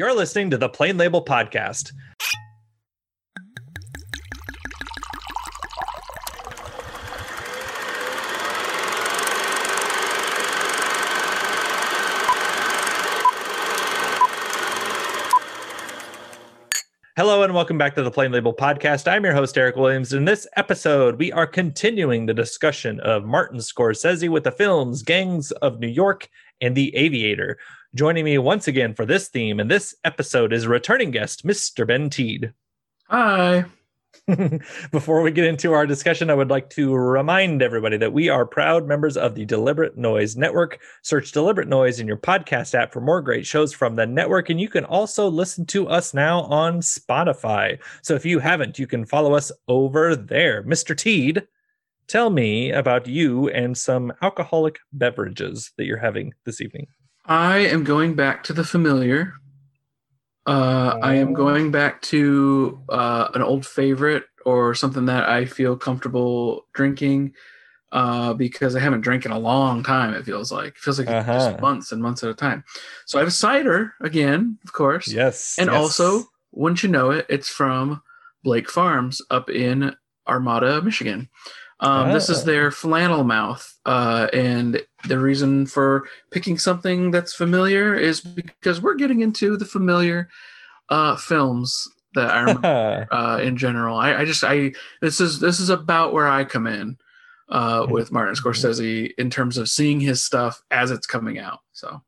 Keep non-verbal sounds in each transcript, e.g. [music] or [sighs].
You're listening to the Plain Label Podcast. Hello and welcome back to the Plain Label Podcast. I'm your host, Eric Williams. In this episode, we are continuing the discussion of Martin Scorsese with the films Gangs of New York and The Aviator. Joining me once again for this theme and this episode is returning guest, Mr. Ben Teed. Hi. [laughs] Before we get into our discussion, I would like to remind everybody that we are proud members of the Deliberate Noise Network. Search Deliberate Noise in your podcast app for more great shows from the network, and you can also listen to us now on Spotify. So if you haven't, you can follow us over there. Mr. Teed, tell me about you and some alcoholic beverages that you're having this evening. I am going back to the familiar. Uh, I am going back to uh, an old favorite or something that I feel comfortable drinking uh, because I haven't drank in a long time. It feels like it feels like Uh-huh. just months and months at a time. So I have a cider again, of course, Yes. and yes. also wouldn't you know it, it's from Blake Farms up in Armada, Michigan. Um, This is their flannel mouth, uh, and the reason for picking something that's familiar is because we're getting into the familiar uh, films that I remember [laughs] uh, in general. I, I just I this is this is about where I come in uh, with Martin Scorsese in terms of seeing his stuff as it's coming out. So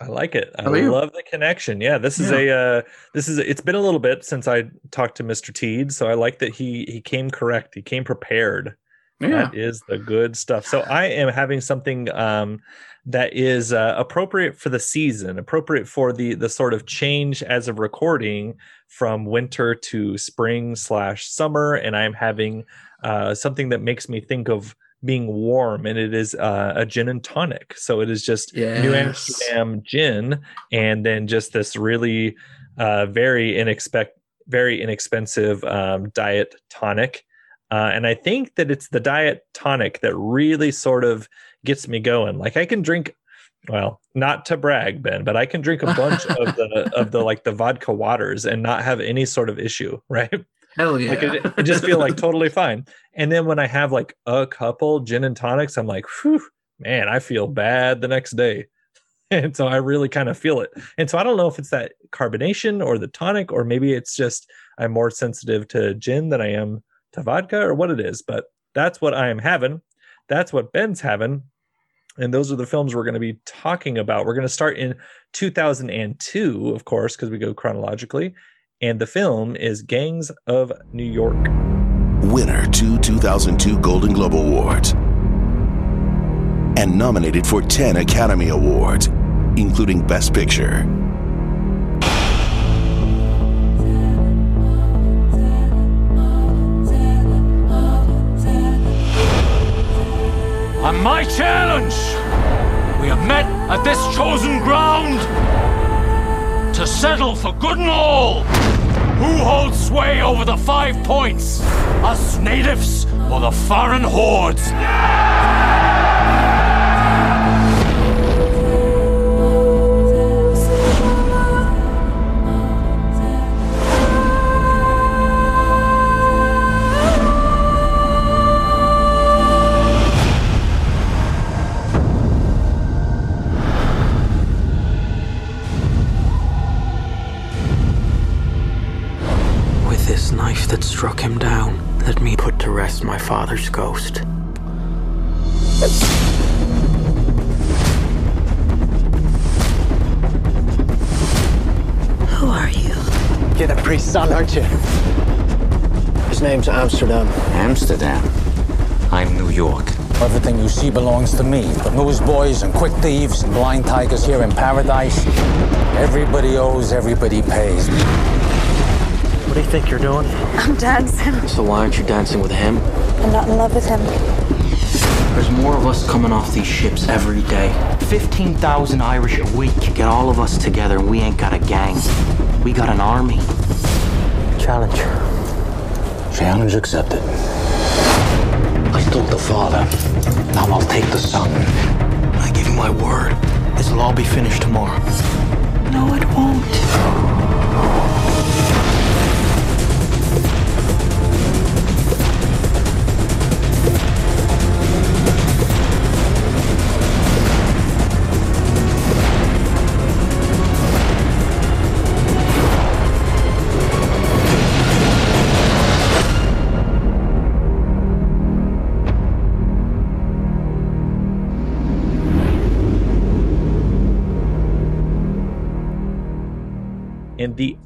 I like it. I How about you? love the connection. Yeah, this is a uh this is it's been a little bit since I talked to Mr. Teed, so I like that he he came correct. He came prepared. Yeah, That is the good stuff. So I am having something um that is uh, appropriate for the season, appropriate for the the sort of change as of recording from winter to spring slash summer, and I'm having uh, something that makes me think of being warm, and it is uh, a gin and tonic. So it is just New Yes. Amsterdam gin, and then just this really uh, very inexpect very inexpensive um, diet tonic. Uh, and I think that it's the diet tonic that really sort of gets me going. Like I can drink, well, not to brag, Ben, but I can drink a bunch [laughs] of the of the like the vodka waters and not have any sort of issue, [laughs] right? hell yeah. Like it, it just feel like [laughs] totally fine. And then when I have like a couple gin and tonics, I'm like, whew, man, I feel bad the next day. And so I really kind of feel it. And so I don't know if it's that carbonation or the tonic, or maybe it's just I'm more sensitive to gin than I am to vodka or what it is. But that's what I am having. That's what Ben's having. And those are the films we're going to be talking about. We're going to start in 2002, of course, because we go chronologically. And the film is Gangs of New York. winner two 2002 Golden Globe Awards, and nominated for 10 Academy Awards, including Best Picture. On my challenge, we have met at this chosen ground to settle for good and all. Who holds sway over the five points? Us natives or the foreign hordes? With name's Amsterdam. Amsterdam. I'm New York. Everything you see belongs to me. The newsboys and quick thieves and blind tigers here in paradise. Everybody owes, everybody pays. What do you think you're doing? I'm dancing. So why aren't you dancing with him? I'm not in love with him. There's more of us coming off these ships every day. 15,000 Irish a week. Get all of us together and we ain't got a gang. We got an army. Challenge. Challenge accepted. I took the father. Now I'll take the son. I give you my word. This'll all be finished tomorrow. No, it won't.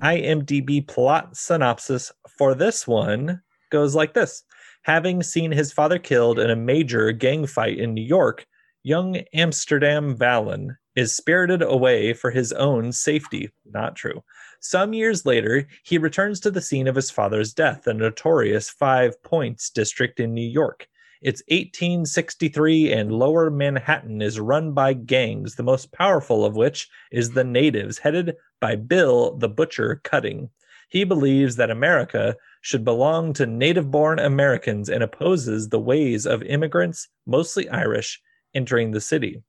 IMDb plot synopsis for this one goes like this Having seen his father killed in a major gang fight in New York, young Amsterdam Vallon is spirited away for his own safety. Not true. Some years later, he returns to the scene of his father's death, the notorious Five Points district in New York. It's 1863, and lower Manhattan is run by gangs, the most powerful of which is the Natives, headed by Bill the Butcher Cutting. He believes that America should belong to native born Americans and opposes the ways of immigrants, mostly Irish, entering the city.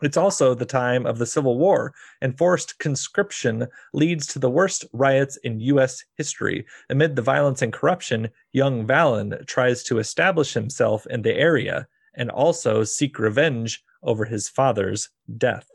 It's also the time of the Civil War, and forced conscription leads to the worst riots in U.S. history. Amid the violence and corruption, young Vallon tries to establish himself in the area and also seek revenge over his father's death.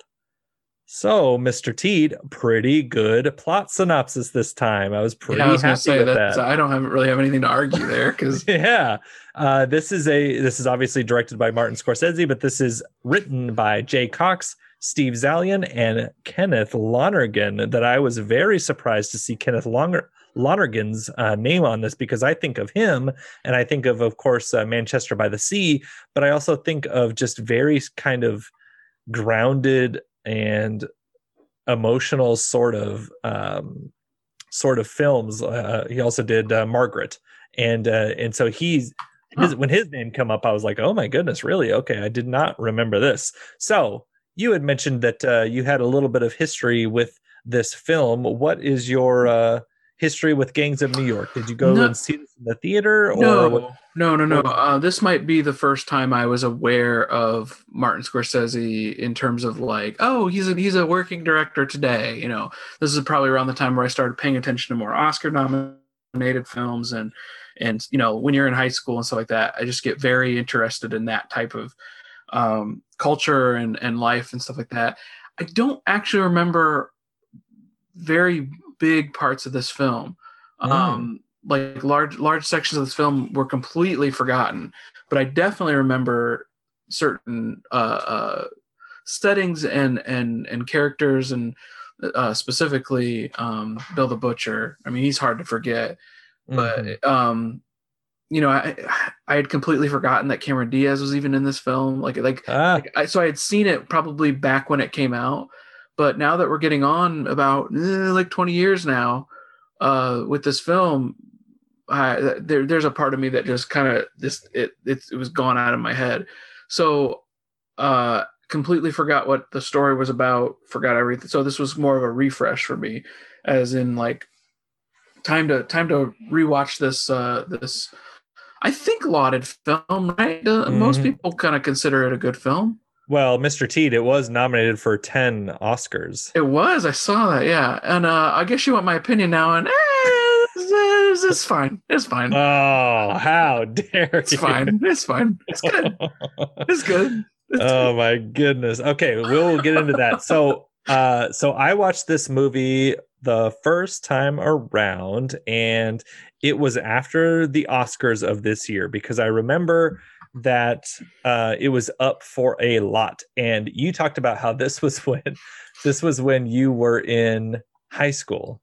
So, Mr. Teed, pretty good plot synopsis this time. I was pretty Yeah, I was happy say with that, that. I don't have, really have anything to argue there because [laughs] yeah uh, this is a this is obviously directed by martin scorsese but this is written by jay cocks steve zaillian and kenneth lonergan that i was very surprised to see kenneth Loner- lonergan's uh, name on this because i think of him and i think of of course uh, manchester by the sea but i also think of just very kind of grounded and emotional sort of um, sort of films. Uh, he also did uh, Margaret, and uh, and so he's his, when his name come up, I was like, oh my goodness, really? Okay, I did not remember this. So you had mentioned that uh, you had a little bit of history with this film. What is your uh, history with Gangs of New York? Did you go No. and see this in the theater, or no, what? no, no, no. Uh, this might be the first time I was aware of Martin Scorsese in terms of like, oh, he's a he's a working director today. You know, this is probably around the time where I started paying attention to more Oscar nominated films and and you know when you're in high school and stuff like that, I just get very interested in that type of um, culture and and life and stuff like that. I don't actually remember very big parts of this film. Mm. Um, like large large sections of this film were completely forgotten, but I definitely remember certain uh, uh, settings and and and characters and uh, specifically um, Bill the Butcher. I mean, he's hard to forget, Mhm. but um, you know, I I had completely forgotten that Cameron Diaz was even in this film. Like like ah, like, I, so I had seen it probably back when it came out, but now that we're getting on about eh, like 20 years now uh, with this film, I, there there's a part of me that just kind of this it, it it was gone out of my head. So uh, completely forgot what the story was about, forgot everything. So this was more of a refresh for me, as in like time to time to rewatch this uh, this. I think lauded film, right? Uh, Most Mhm. people kind of consider it a good film. Well, Mr. Teed, it was nominated for ten Oscars. It was. I saw that. Yeah, and uh, I guess you want my opinion now, and eh, it's, it's fine. It's fine. Oh, how [laughs] dare It's you. fine. It's fine. It's good. It's good. It's [laughs] oh my goodness. Okay, we'll get into that. So uh so I watched this movie the first time around and it was after the Oscars of this year because I remember that uh it was up for a lot and you talked about how this was [laughs] when this was when you were in high school.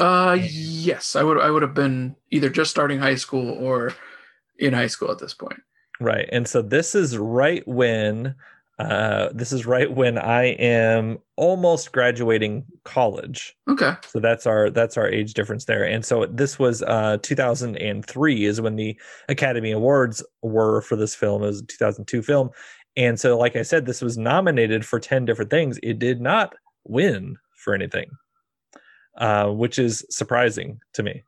Uh, yes, I would. I would have been either just starting high school or in high school at this point. Right. And so this is right when uh this is right when I am almost graduating college. Okay. So that's our that's our age difference there. And so this was uh 2003 is when the Academy Awards were for this film. It was a 2002 film. And so like I said this was nominated for 10 different things. It did not win for anything. Uh which is surprising to me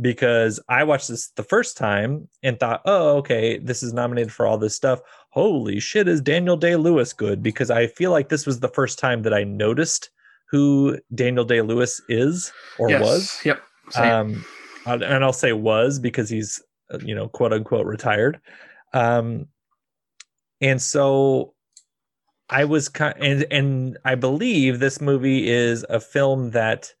because I watched this the first time and thought, "Oh, okay, this is nominated for all this stuff. Holy shit, is Daniel Day-Lewis good?" Because I feel like this was the first time that I noticed who Daniel Day-Lewis is or yes. was. Yep. Same. Um, and and I'll say was because he's uh, you know quote unquote retired. Um, and so I was kind and and I believe this movie is a film that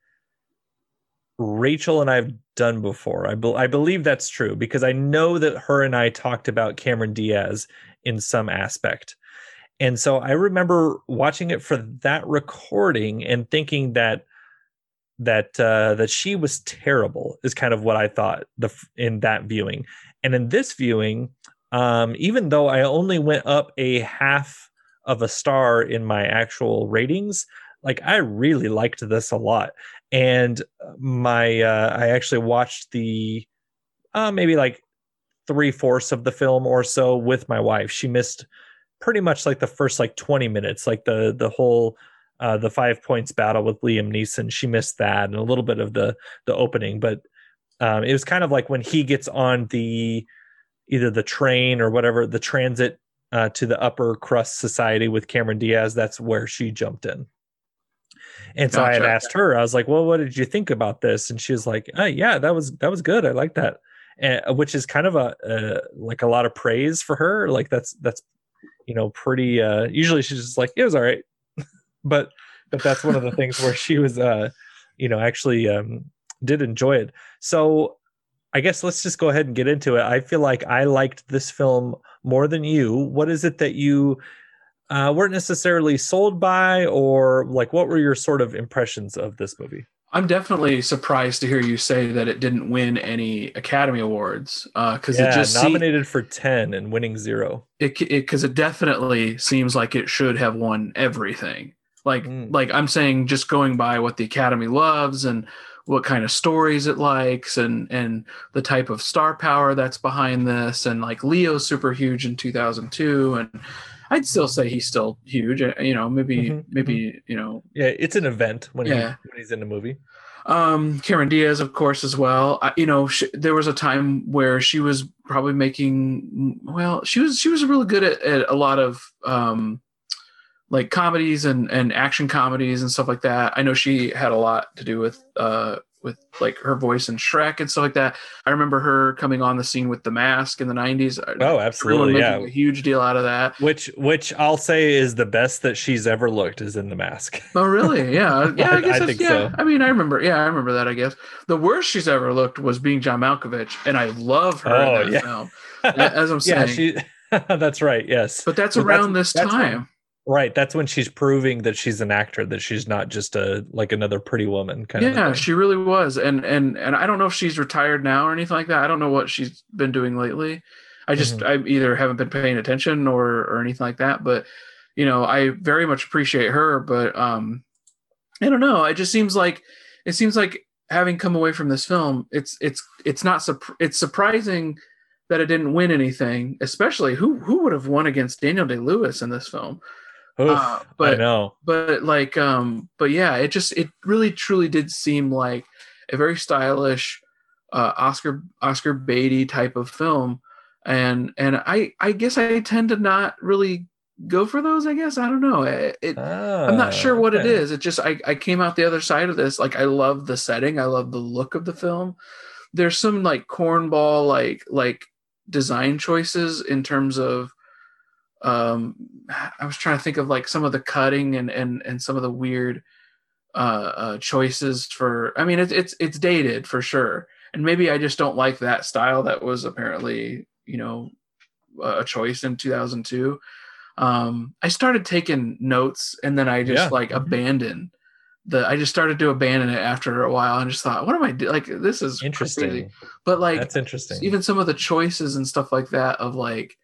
Rachel and I've done before. I, be- I believe that's true because I know that her and I talked about Cameron Diaz in some aspect. And so I remember watching it for that recording and thinking that that uh, that she was terrible is kind of what I thought the in that viewing, and in this viewing, um, even though I only went up a half of a star in my actual ratings, like I really liked this a lot, and my uh, I actually watched the uh, maybe like three fourths of the film or so with my wife. She missed pretty much like the first like 20 minutes, like the the whole uh, the five points battle with Liam Neeson. She missed that and a little bit of the the opening, but um, it was kind of like when he gets on the either the train or whatever the transit uh, to the upper crust society with Cameron Diaz. That's where she jumped in. And so I had asked her, I was like, "Well, what did you think about this?" And she was like, oh, "Yeah, that was that was good. I like that." And, which is kind of a uh, like a lot of praise for her. Like that's that's you know pretty. Uh, usually she's just like, "It was all right," [laughs] but but that's one of the things where she was uh, you know actually um, did enjoy it. So I guess let's just go ahead and get into it. I feel like I liked this film more than you. What is it that you uh, weren't necessarily sold by, or like what were your sort of impressions of this movie? I'm definitely surprised to hear you say that it didn't win any Academy Awards because yeah, it just se- nominated for 10 and winning zero. it because it, definitely seems like it should have won everything. Like Mm. like I'm saying, just going by what the Academy loves and what kind of stories it likes and and the type of star power that's behind this and like Leo's super huge in 2002 and I'd still say he's still huge. uh, You know, maybe Mhm, maybe you know Yeah, it's an event when, he, when he's in the movie. um Cameron Diaz of course as well I, you know sh there was a time where she was probably making well she was she was really good at, at a lot of um like comedies and and action comedies and stuff like that I know she had a lot to do with uh with like her voice in Shrek and stuff like that I remember her coming on the scene with the mask in the 90s Oh, absolutely. Yeah. a huge deal out of that Which which I'll say is the best that she's ever looked is in the mask. [laughs] Oh, really? Yeah. [laughs] Yeah. I I guess that's, think yeah. so. I mean, I remember. Yeah, I remember that. I guess the worst she's ever looked was being John Malkovich, and I love her Oh, in that yeah. film. [laughs] As I'm saying, yeah, she that's right. Yes. but that's Well, around this that's when- time. Right. That's when she's proving that she's an actor, that she's not just a like another pretty woman kind of. yeah, she really was, and and and I don't know if she's retired now or anything like that. I don't know what she's been doing lately. I just Mm-hmm. I either haven't been paying attention or or anything like that. But you know, I very much appreciate her. But um, I don't know. It just seems like it seems like having come away from this film, it's it's it's not it's surprising that it didn't win anything. Especially who who would have won against Daniel Day Lewis in this film? Oof, uh, I but- know. but like um but yeah it just it really truly did seem like a very stylish uh oscar oscar beatty type of film. And and i i guess i tend to not really go for those i guess. I don't know. It, it i'm not sure what it Ah, okay. is. It just I, I came out the other side of this. Like i love the setting. I love the look of the film. There's some like cornball like like design choices in terms of um i was trying to think of like some of the cutting and and and some of the weird uh, uh choices for i mean it's it's it's dated for sure and maybe i just don't like that style that was apparently you know a choice in 2002 um i started taking notes and then i just Yeah. like abandoned the i just started to abandon it after a while and just thought what am i doing like this is crazy. Interesting. but like That's interesting. even some of the choices and stuff like that of like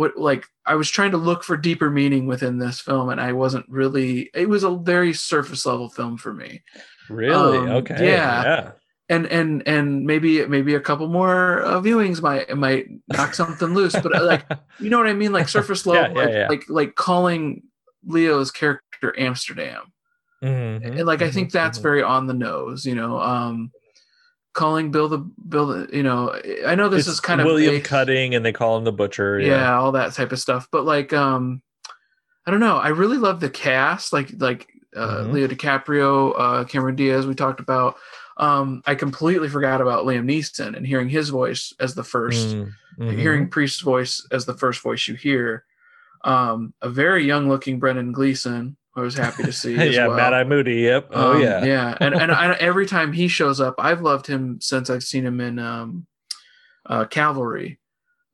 what like I was trying to look for deeper meaning within this film and I wasn't really it was a very surface level film for me. really? um, okay. yeah. Yeah. And and and maybe maybe a couple more uh, viewings might might knock something loose but uh, like [laughs] you know what I mean like surface level yeah, like, yeah. like like calling Leo's character Amsterdam. Mhm, And like I mhm, think that's mhm. very on the nose, you know. Um calling Bill the Bill the, you know I know this It's is kind of William based- Cutting, and they call him the butcher. yeah. Yeah. all that type of stuff but like um i don't know i really love the cast like like uh Mhm. leo dicaprio uh cameron diaz we talked about um i completely forgot about liam neeson and hearing his voice as the 1st Mm, mhm. hearing priest's voice as the first voice you hear um a very young looking brendan gleeson i was happy to see [laughs] as yeah, well. Mad Eye Moody. Yep. Oh Um, yeah. yeah, and and I, [laughs] every time he shows up, I've loved him since I've seen him in um, uh, Cavalry.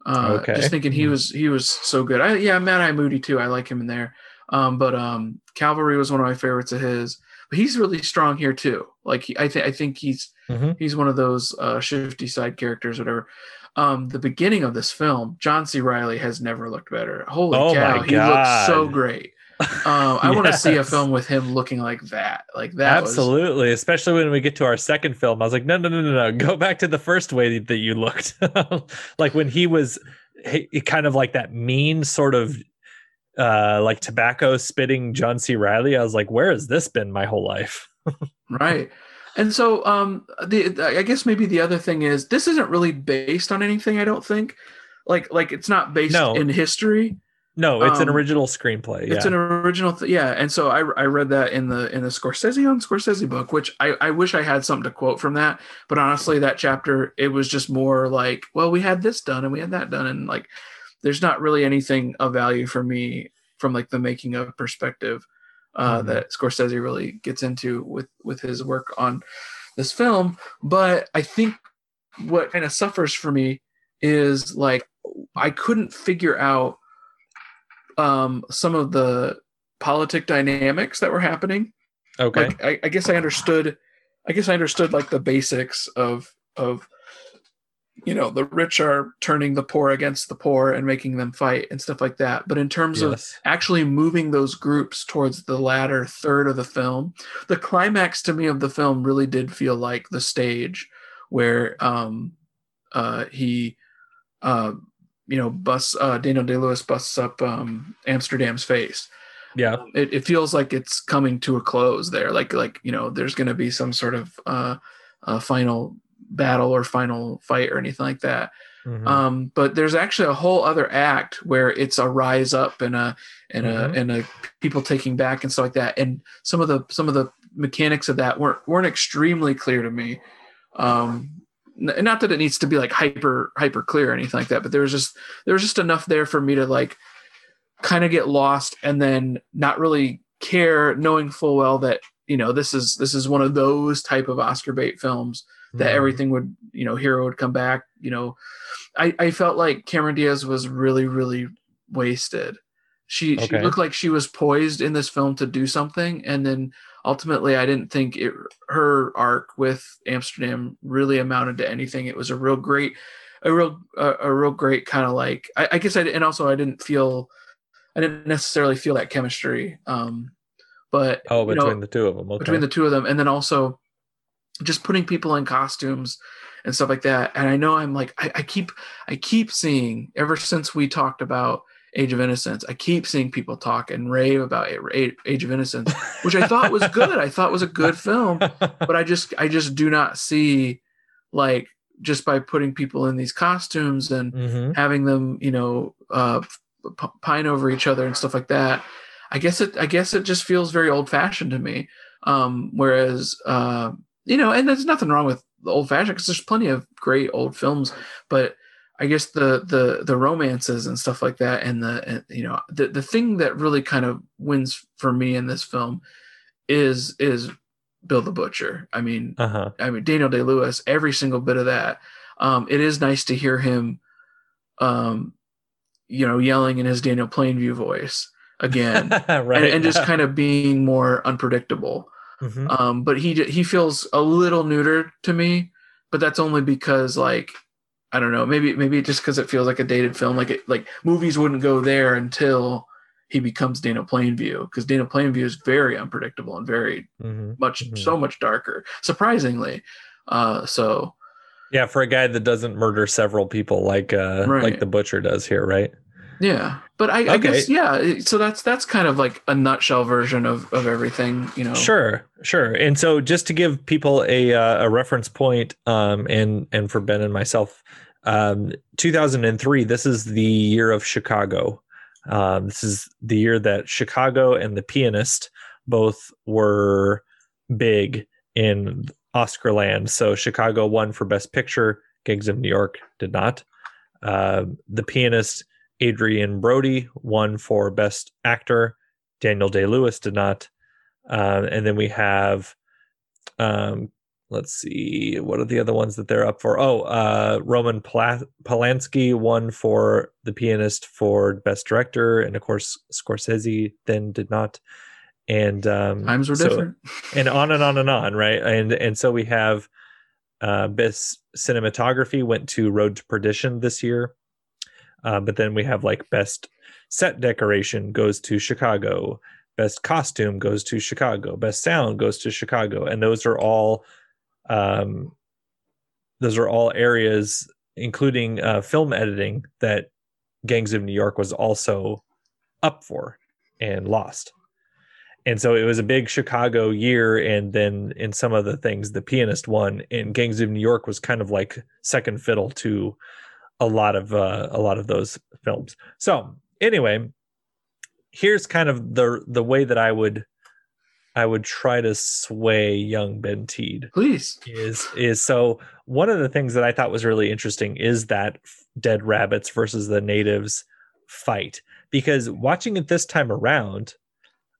Uh, Okay. Just thinking he Mhm. was he was so good. I yeah, Mad Eye Moody too. I like him in there. Um, but um, Cavalry was one of my favorites of his. but he's really strong here too. Like he, I think I think he's Mhm. he's one of those uh, shifty side characters, whatever. Um, the beginning of this film, John C. Reilly has never looked better. Holy Oh cow, he looks so great. Um, I want to see a film with him looking like that. Like that. was- Absolutely, especially when we get to our second film. I was like, no, no, no, no, no, go back to the first way that you looked. [laughs] like when he was he, he kind of like that mean sort of uh like tobacco spitting John C. Reilly. I was like, where has this been my whole life? [laughs] right and so um the i guess maybe the other thing is this isn't really based on anything i don't think like like it's not based No. in history No, it's an Um, original screenplay. it's an original th- yeah and so I, I read that in the in the scorsese on scorsese book which I, I wish i had something to quote from that but honestly that chapter it was just more like well we had this done and we had that done and like there's not really anything of value for me from like the making of perspective uh, Mhm. that Scorsese really gets into with with his work on this film. But I think what kind of suffers for me is like I couldn't figure out um, some of the politic dynamics that were happening. okay. Like I, I guess I understood. I guess I understood like the basics of of you know the rich are turning the poor against the poor and making them fight and stuff like that. But in terms of actually moving those groups towards the latter third of the film. The climax to me of the film really did feel like the stage where um uh he uh you know busts uh Daniel Day Lewis busts up um Amsterdam's face. Yeah. It, it feels like it's coming to a close there. Like like you know there's gonna be some sort of uh, uh final battle or final fight or anything like that. Mhm. Um, but there's actually a whole other act where it's a rise up and a and Mhm. a and a people taking back and stuff like that. And some of the some of the mechanics of that weren't weren't extremely clear to me. Um, not that it needs to be like hyper hyper clear or anything like that, but there was just there was just enough there for me to like kind of get lost and then not really care, knowing full well that you know this is this is one of those type of Oscar bait films that Mhm. everything would you know hero would come back you know. I i felt like cameron diaz was really really wasted. She she looked like she was poised in this film to do something and then ultimately i didn't think it her arc with amsterdam really amounted to anything it was a real great a real a, a real great kind of like I, I guess i and also i didn't feel i didn't necessarily feel that chemistry um but Oh, you know, between the two of them. Okay. between the two of them and then also just putting people in costumes and stuff like that and i know i'm like I, I keep i keep seeing ever since we talked about age of innocence. I keep seeing people talk and rave about age of innocence which i thought was good. I thought was a good film but i just i just do not see like just by putting people in these costumes and hmm having them you know uh p- pine over each other and stuff like that i guess it i guess it just feels very old fashioned to me. Um whereas uh you know and there's nothing wrong with the old fashioned because there's plenty of great old films but i guess the the the romances and stuff like that and the and, you know the the thing that really kind of wins for me in this film is is bill the butcher i mean Uh huh. I mean Daniel Day Lewis, every single bit of that. Um, it is nice to hear him, um, you know, yelling in his Daniel Plainview voice again, [laughs] right. and, and just kind of being more unpredictable. Mhm. Um, but he he feels a little neutered to me, but that's only because like I don't know, maybe maybe just because it feels like a dated film, like it like movies wouldn't go there until he becomes Daniel Plainview because Daniel Plainview is very unpredictable and very Mhm. much Mhm. so much darker surprisingly uh so Yeah, for a guy that doesn't murder several people like uh Right. like the butcher does here, right? Yeah but i, I guess yeah so that's that's kind of like a nutshell version of of everything you know Sure, sure. And so, just to give people a uh, a reference point, um, and and for Ben and myself, um, 2003. This is the year of Chicago. Um, this is the year that Chicago and The Pianist both were big in Oscar land. So Chicago won for Best Picture. Gangs of New York did not. Uh, the Pianist, Adrien Brody won for Best Actor. Daniel Day Lewis did not. Um, and then we have, um, let's see, what are the other ones that they're up for? Oh, uh, Roman Pla- Polanski won for The Pianist for Best Director, and of course Scorsese then did not. and um, Times were so- different. [laughs] and on and on and on, right? And and so we have uh, best cinematography went to Road to Perdition this year, uh, but then we have like best set decoration goes to Chicago, best costume goes to Chicago, best sound goes to Chicago, and those are all, um, those are all areas, including uh, film editing, that Gangs of New York was also up for and lost. And so it was a big Chicago year. And then in some of the things, the pianist won, and Gangs of New York was kind of like second fiddle to a lot of uh, a lot of those films. So anyway, here's kind of the the way that I would I would try to sway young Ben Teed Please. is is so one of the things that I thought was really interesting is that dead rabbits versus the natives fight because watching it this time around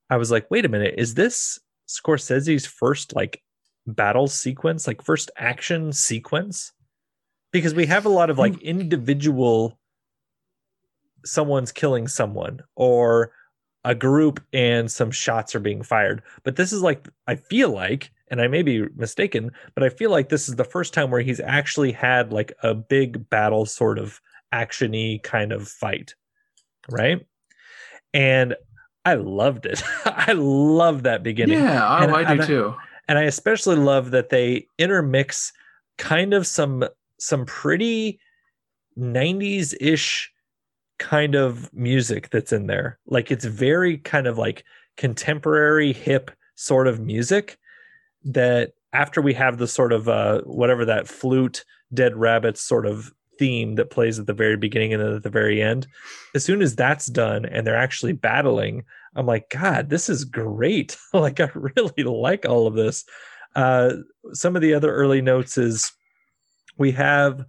I was like wait a minute is this Scorsese's first like battle sequence like first action sequence because we have a lot of like hmm. individual someone's killing someone or a group and some shots are being fired but this is like I feel like and I may be mistaken, but I feel like this is the first time where he's actually had like a big battle sort of actiony kind of fight. Right? And I loved it. [laughs] I love that beginning. Yeah, oh, And I do and too. And I especially love that they intermix kind of some some pretty 90s-ish kind of music that's in there. Like it's very kind of like contemporary hip sort of music that after we have the sort of uh whatever that flute dead rabbits sort of theme that plays at the very beginning and then at the very end as soon as that's done and they're actually battling i'm like god this is great [laughs] like i really [laughs] like all of this uh some of the other early notes is we have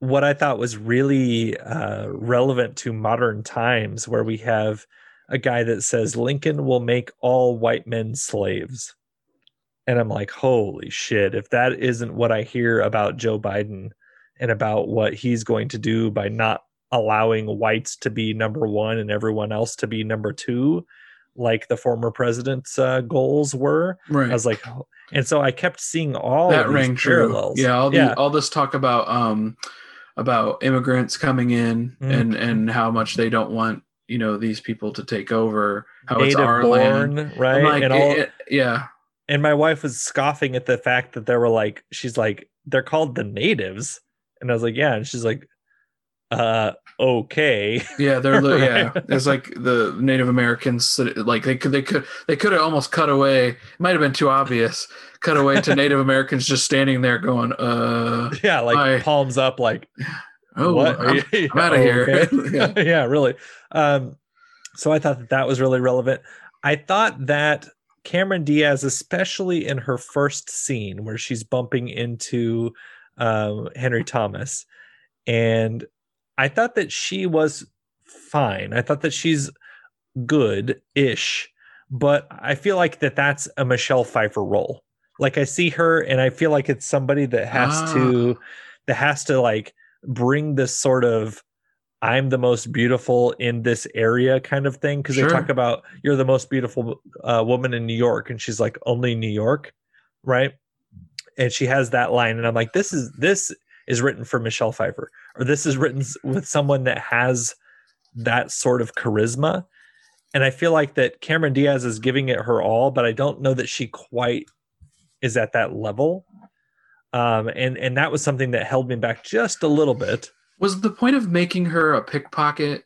what i thought was really uh relevant to modern times where we have a guy that says lincoln will make all white men slaves. And I'm like, holy shit, if that isn't what I hear about Joe Biden and about what he's going to do by not allowing whites to be number one and everyone else to be number two, like the former president's uh, goals were, Right. I was like, oh. and so I kept seeing all that rang true. parallels. Yeah, all the, yeah, all this talk about um about immigrants coming in Mhm. and and how much they don't want you know these people to take over. How it's native our born, land. right? Like, and all, it- it- yeah, and my wife was scoffing at the fact that there were like she's like they're called the natives and i was like yeah and she's like uh okay [laughs] yeah, they're li- yeah. It's like the Native Americans, like they could they could they could have almost cut away. It might have been too obvious. Cut away to Native Americans just standing there going, uh, [laughs] yeah like I- palms up like oh, what I'm, [laughs] I'm outta here. yeah. yeah really um so i thought that that was really relevant i thought that cameron diaz especially in her first scene where she's bumping into um henry thomas and i thought that she was fine i thought that she's good-ish but i feel like that that's a michelle pfeiffer role like i see her and i feel like it's somebody that has Ah. to that has to like bring this sort of I'm the most beautiful in this area kind of thing because Sure. they talk about you're the most beautiful uh, woman in New York and she's like only New York, right? And she has that line and I'm like this is this is written for Michelle Pfeiffer or this is written with someone that has that sort of charisma and I feel like that Cameron Diaz is giving it her all but I don't know that she quite is at that level um and and that was something that held me back just a little bit Was the point of making her a pickpocket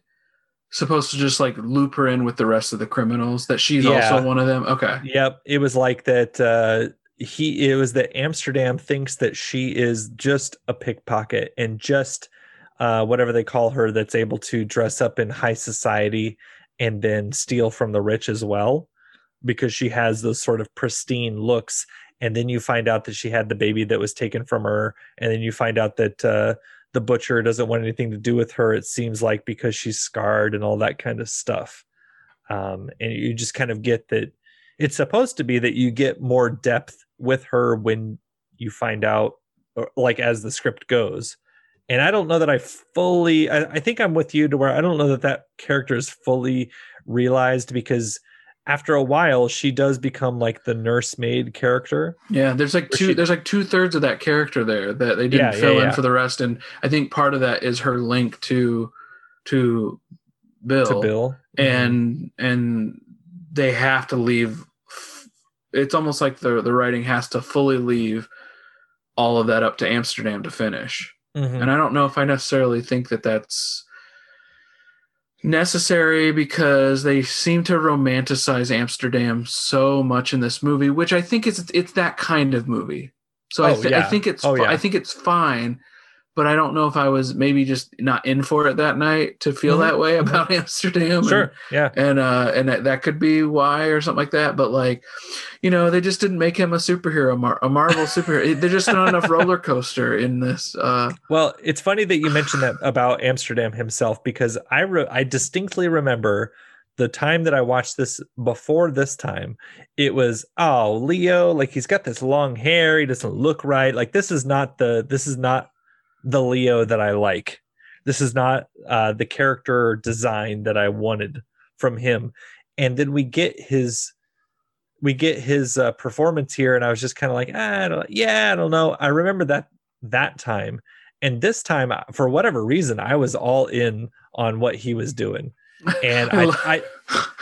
supposed to just like loop her in with the rest of the criminals that she's Yeah. also one of them? Okay. Yep, it was like that. Uh, he it was that Amsterdam thinks that she is just a pickpocket and just uh, whatever they call her that's able to dress up in high society and then steal from the rich as well because she has those sort of pristine looks. And then you find out that she had the baby that was taken from her. And then you find out that uh, the butcher doesn't want anything to do with her it seems like because she's scarred and all that kind of stuff. Um, and you just kind of get that it's supposed to be that you get more depth with her when you find out or, like as the script goes and i don't know that i fully I, I think i'm with you to where i don't know that that character is fully realized because after a while, she does become like the nursemaid character. Yeah, there's like two. she- there's like two thirds of that character there that they didn't Yeah, fill yeah, in yeah. for the rest, and I think part of that is her link to to Bill. To Bill, and and they have to leave. It's almost like the the writing has to fully leave all of that up to Amsterdam to finish. Mhm. And I don't know if I necessarily think that that's necessary because they seem to romanticize Amsterdam so much in this movie, which I think is it's that kind of movie. So I, Oh, th- I think it's Oh, yeah. I think it's fine, but I don't know if I was maybe just not in for it that night to feel Mhm. that way about [laughs] Amsterdam. and- Sure. Yeah. and uh and that, that could be why or something like that but like you know they just didn't make him a superhero Mar- a marvel superhero there's just not enough [laughs] roller coaster in this uh Well, it's funny that you mentioned that [sighs] about Amsterdam himself because I re- I distinctly remember the time that I watched this before this time. It was oh Leo, like he's got this long hair, he doesn't look right. Like this is not the this is not the Leo that I like. This is not uh, the character design that I wanted from him. And then we get his we get his uh, performance here, and I was just kind of like, ah, I don't, yeah, I don't know. I remember that that time, and this time, uh, for whatever reason, I was all in on what he was doing, and [laughs] I, I,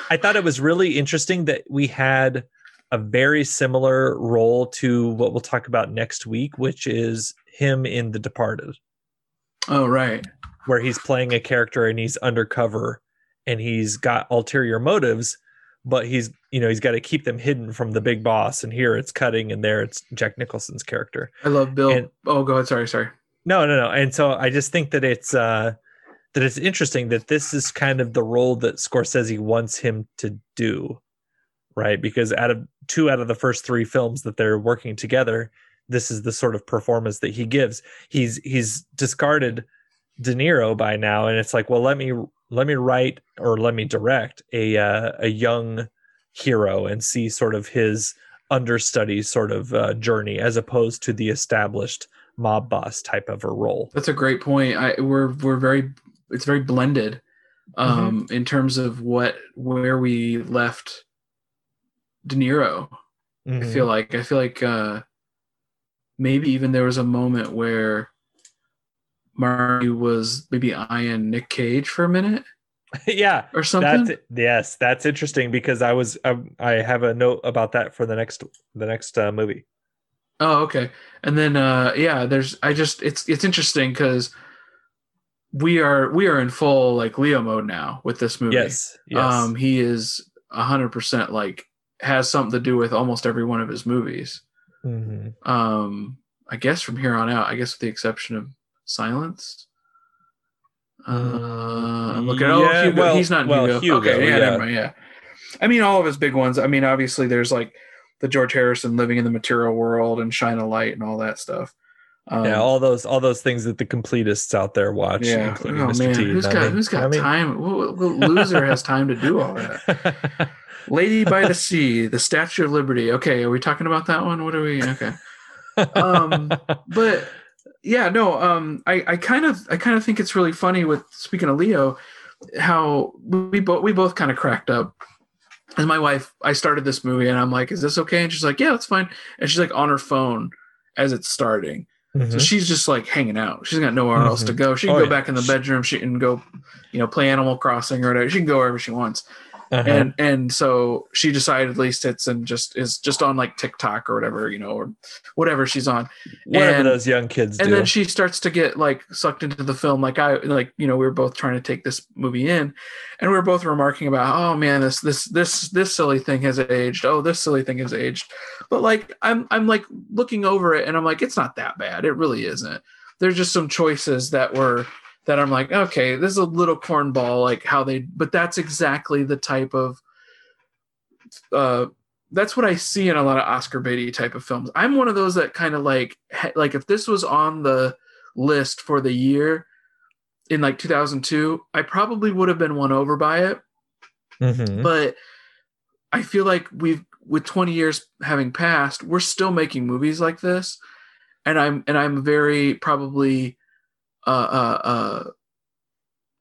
I thought it was really interesting that we had a very similar role to what we'll talk about next week, which is him in The Departed, oh right where he's playing a character and he's undercover and he's got ulterior motives, but he's you know he's got to keep them hidden from the big boss. And here it's cutting, and there it's Jack Nicholson's character. i love bill And- oh go ahead sorry sorry No, no, no. And so I just think that it's uh that it's interesting that this is kind of the role that Scorsese wants him to do. Right? Because out of two out of the first 3 films that they're working together, this is the sort of performance that he gives. He's he's discarded De Niro by now and it's like, well, let me let me write or let me direct a uh, a young hero and see sort of his understudy sort of uh, journey as opposed to the established mob boss type of a role. that's a great point i we're we're very it's very blended um Mm-hmm. in terms of what where we left de niro I Mhm. feel like I feel like uh maybe even there was a moment where Marty was maybe eyeing Nick Cage for a minute [laughs] yeah, or something. that's yes, that's interesting because I was um, I have a note about that for the next the next uh, movie. Oh, okay. And then uh yeah, there's I just it's it's interesting because we are we are in full like Leo mode now with this movie. Yes, yes, Um he is a hundred percent like has something to do with almost every one of his movies. Mhm. um i guess from here on out i guess with the exception of silence uh i'm looking oh hugo well- he's not well, hugo. Hugo, okay yeah, yeah. never mind, yeah i mean all of his big ones i mean obviously there's like the george harrison living in the material world and shine a light and all that stuff um, yeah, all those all those things that the completists out there watch, yeah. including Oh Mr. man, T. who's I got mean- who's got I mean- time? What, what loser has time to do all that? [laughs] Lady by the Sea, the Statue of Liberty. Okay, are we talking about that one? What are we? Okay. um but yeah no um i i kind of i kind of think it's really funny with speaking of leo how we both we both kind of cracked up and my wife i started this movie and i'm like is this okay and she's like yeah it's fine and she's like on her phone as it's starting so Mhm. she's just like hanging out she's got nowhere else to Mhm. go she can Oh, go yeah. back in the bedroom she can go you know play animal crossing or whatever she can go wherever she wants Uh-huh. and and so she decidedly sits and just is just on like TikTok or whatever you know or whatever she's on. whatever and- those young kids Do. And then she starts to get like sucked into the film, like I like you know we were both trying to take this movie in, and we were both remarking about oh man this this this this silly thing has aged oh this silly thing has aged, but like I'm I'm like looking over it and I'm like it's not that bad it really isn't. There's just some choices that were that I'm like, okay, this is a little cornball, like how they, but that's exactly the type of, uh, that's what I see in a lot of Oscar Beatty type of films. I'm one of those that kind of like, like if this was on the list for the year in like 2002, I probably would have been won over by it. Mhm. But I feel like we've, with 20 years having passed, we're still making movies like this, and I'm and I'm very probably uh uh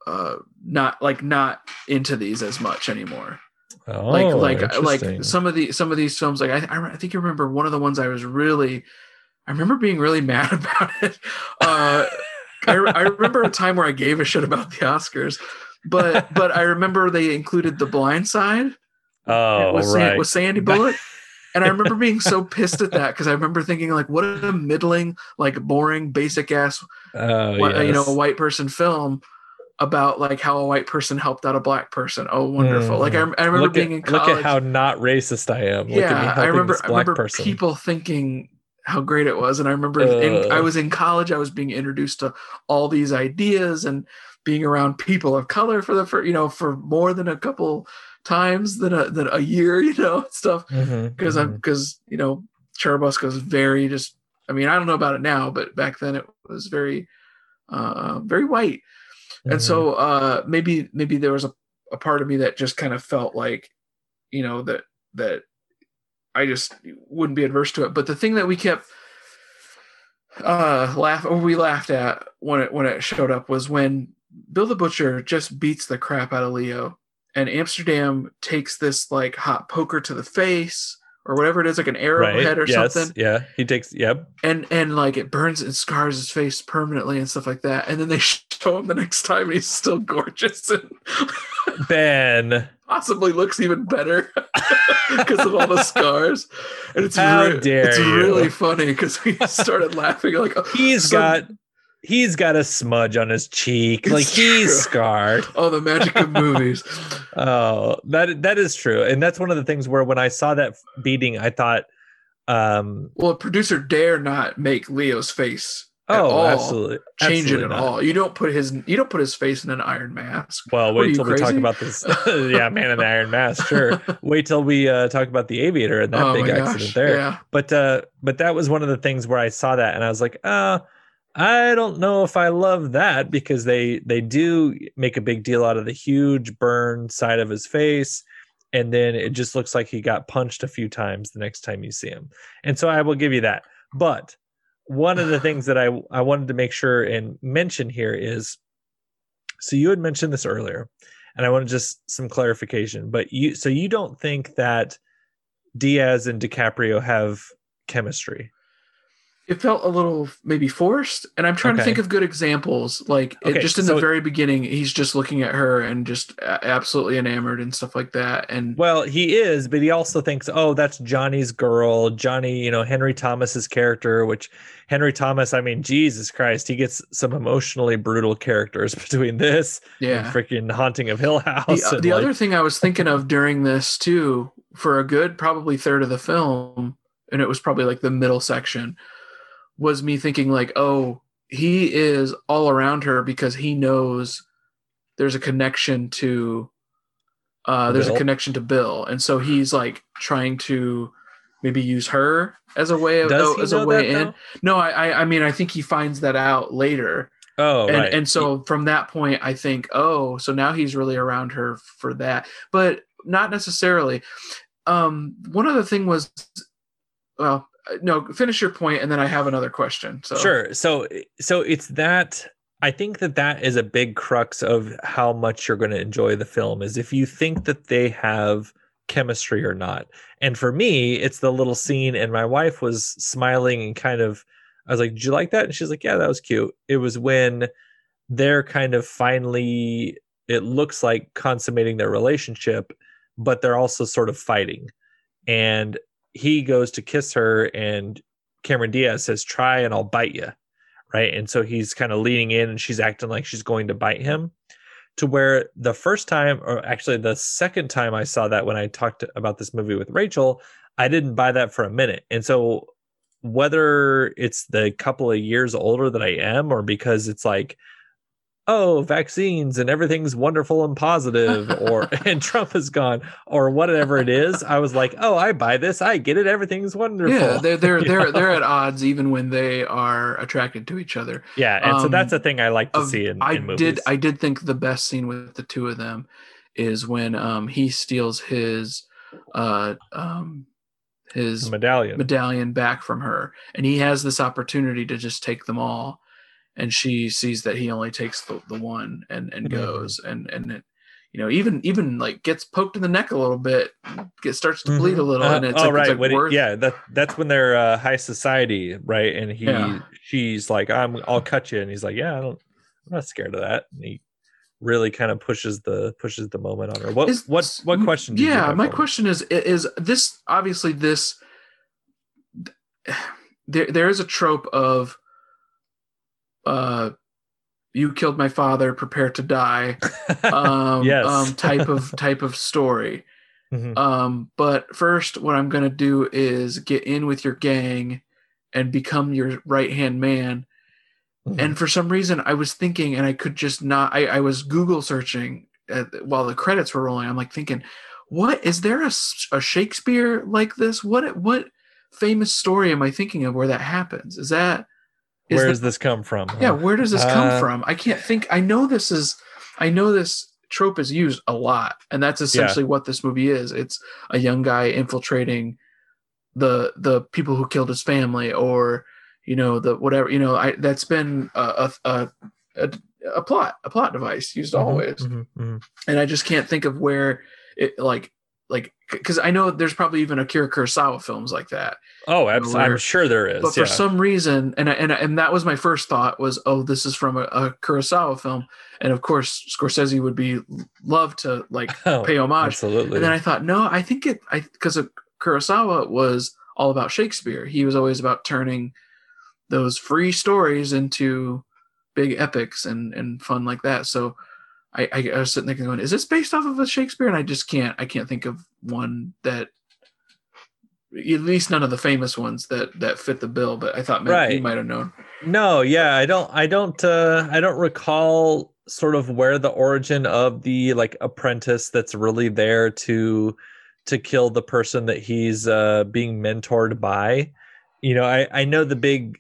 uh uh not like not into these as much anymore Oh, like like like some of the some of these films like I, I I think you remember one of the ones I was really I remember being really [laughs] mad about it. Uh, I, I remember a time where I gave a shit about the Oscars, but but I remember they included The Blind Side [laughs] oh, with, San- right. with Sandy Bullock. [laughs] And I remember being so pissed at that because I remember thinking like, what a middling, like boring, basic ass, oh, whi- you know, a white person film about like how a white person helped out a black person. Oh, wonderful! Like I, I remember look being at, in college. Look at how not racist I am. Look at me yeah, helping I remember. this I black remember person. people thinking how great it was, and I remember in, Uh. I was in college. I was being introduced to all these ideas and being around people of color for the for you know for more than a couple times than a than a year. [laughs] You know stuff because I'm mhm. because you know Churubusco is very just. I mean, I don't know about it now, but back then it was very, uh, very white, and Mhm. so uh, maybe maybe there was a, a part of me that just kind of felt like, you know, that that I just wouldn't be adverse to it. But the thing that we kept uh laugh or we laughed at when it when it showed up was when Bill the Butcher just beats the crap out of Leo and Amsterdam takes this like hot poker to the face or whatever it is, like an arrowhead or yes, something Yeah, he takes. Yep. and and like it burns and scars his face permanently and stuff like that. And then they [laughs] show him the next time, and he's still gorgeous and [laughs] Ben, possibly looks even better [laughs] because of all the scars. And it's How re- dare it's you. really funny because we started laughing like oh, he's some- got he's got a smudge on his cheek. It's like he's true. scarred. [laughs] oh the magic of movies. [laughs] Oh, that that is true, and that's one of the things where when I saw that beating, I thought, um, Well, a producer dare not make Leo's face. at oh, all absolutely, Change absolutely it at not. all. You don't put his you don't put his face in an iron mask. Well, wait till we talk about this. [laughs] yeah, Man in the Iron Mask. Sure. wait till we uh, talk about the Aviator and that oh big accident gosh. there. Yeah. But uh, but that was one of the things where I saw that and I was like, uh, I don't know if I love that because they they do make a big deal out of the huge burn side of his face. And then it just looks like he got punched a few times the next time you see him. And so I will give you that. But one of the [sighs] things that I I wanted to make sure and mention here is so you had mentioned this earlier and I want just some clarification, but you so you don't think that Diaz and DiCaprio have chemistry? It felt a little maybe forced and i'm trying to think of good examples like it, just in so- the very beginning he's just looking at her and just uh, absolutely enamored and stuff like that and Well, he is, but he also thinks, "Oh, that's Johnny's girl, Johnny, you know, Henry Thomas's character, which Henry Thomas, I mean, Jesus Christ, he gets some emotionally brutal characters [laughs] between this and yeah freaking Haunting of Hill uh, House. the, the like- other thing i was thinking of during this too for a good probably third of the film and it was probably like the middle section was me thinking like oh he is all around her because he knows there's a connection to uh there's Bill? a connection to bill and so he's like trying to maybe use her as a way of Does as a way in though? no I, I mean i think he finds that out later Oh, and right. and so from that point i think oh so now he's really around her for that but not necessarily um one other thing was well no finish your point and then i have another question so Sure. So so it's that I think that that is a big crux of how much you're going to enjoy the film is if you think that they have chemistry or not. And for me, it's the little scene and my wife was smiling and kind of I was like, "Did you like that?" And she's like, "Yeah, that was cute." It was when they're kind of finally it looks like consummating their relationship, but they're also sort of fighting. And he goes to kiss her and Cameron Diaz says, "Try and I'll bite you." Right? And so he's kind of leaning in and she's acting like she's going to bite him. To where the first time or actually the second time I saw that when I talked about this movie with Rachel, I didn't buy that for a minute. And so whether it's the couple of years older that I am or because it's like oh vaccines and everything's wonderful and positive or [laughs] and Trump is gone or whatever it is I was like oh I buy this I get it everything's wonderful. yeah they're they're [laughs] they're, know? they're at odds even when they are attracted to each other. Yeah and so um, that's a thing I like to of- see in, I in movies. Did I did think the best scene with the two of them is when um he steals his uh um his medallion. medallion back from her and he has this opportunity to just take them all and she sees that he only takes the, the one and and Mhm. goes and and it, you know, even even like gets poked in the neck a little bit, get starts to bleed a little, Uh, and it's oh like, right, it's like when it- yeah, that that's when they're uh, high society, right? And he, Yeah. she's like, "I'm, I'll cut you," and he's like, "Yeah, I don't, I'm not scared of that." And he really kind of pushes the pushes the moment on her. What Is- what what question? Yeah my question is is this obviously this there there is a trope of uh you killed my father prepare to die [laughs] um, Yes. um type of [laughs] type of story Mhm. um but first what i'm gonna do is get in with your gang and become your right hand man Mhm. and for some reason i was thinking and i could just not i, I was google searching at, while the credits were rolling i'm like thinking what is there a, a shakespeare like this what what famous story am i thinking of where that happens is that Where does this come from? yeah where does this come Uh, from i can't think i know this is i know this trope is used a lot and that's essentially what this movie is it's a young guy infiltrating the the people who killed his family or you know the whatever you know i that's been a a, a, a, a plot a plot device used Mhm, always mhm, mhm. and i just can't think of where it like like because i know there's probably even Akira Kurosawa films like that Oh, abs- I'm sure there is. but for some reason and I- and I- and that was my first thought was oh this is from a, a Kurosawa film and of course Scorsese would be love to like [laughs] Oh, pay homage absolutely. and then I thought no I think it I because Kurosawa was all about Shakespeare he was always about turning those free stories into big epics and and fun like that so I, I, I was sitting there going is this based off of a Shakespeare? And I just can't I can't think of one that at least none of the famous ones that that fit the bill but I thought maybe you might have known. No, yeah, I don't I don't uh I don't recall sort of where the origin of the like apprentice that's really there to to kill the person that he's uh being mentored by. You know, I I know the big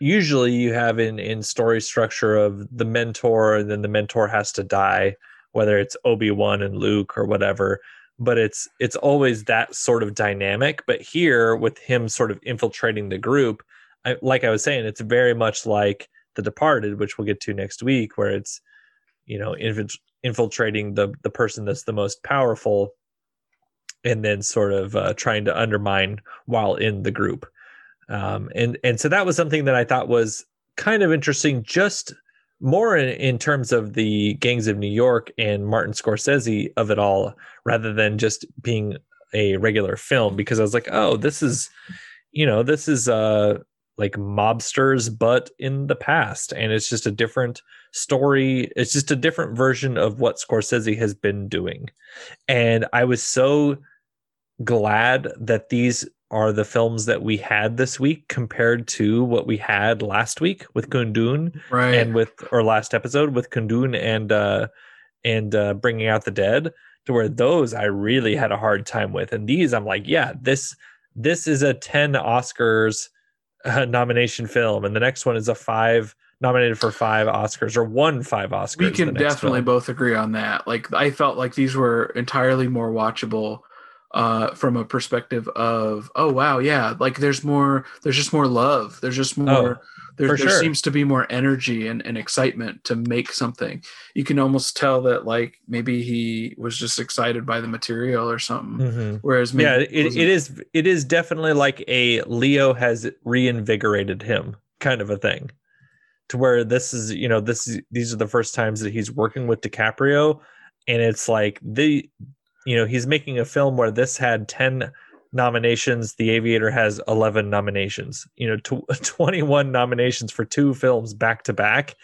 usually you have in in story structure of the mentor and then the mentor has to die whether it's Obi-Wan and Luke or whatever but it's it's always that sort of dynamic but here with him sort of infiltrating the group I, like I was saying, it's very much like The Departed, which we'll get to next week, where it's you know infilt- infiltrating the the person that's the most powerful, and then sort of uh, trying to undermine while in the group. Um, and and so that was something that I thought was kind of interesting, just more in, in terms of the gangs of New York and Martin Scorsese of it all, rather than just being a regular film. Because I was like, oh, this is you know this is uh like mobsters but in the past and it's just a different story it's just a different version of what scorsese has been doing and i was so glad that these are the films that we had this week compared to what we had last week with Kundun right. and with or last episode with Kundun and uh and uh bringing out the dead to where those I really had a hard time with. And these I'm like yeah this this is a 10 Oscars uh, nomination film and the next one is a 5 nominated for 5 Oscars or won 5 Oscars we can definitely film. both agree on that. Like i felt like these were entirely more watchable uh from a perspective of oh wow yeah like there's more there's just more love there's just more there, for there sure. seems to be more energy and, and excitement to make something you can almost tell that like maybe he was just excited by the material or something Mhm. whereas maybe yeah it, it is it is definitely like a leo has reinvigorated him kind of a thing to where this is you know this is these are the first times that he's working with DiCaprio and it's like the you know he's making a film where this had 10 nominations the aviator has 11 nominations you know tw- [laughs] 21 nominations for two films back to back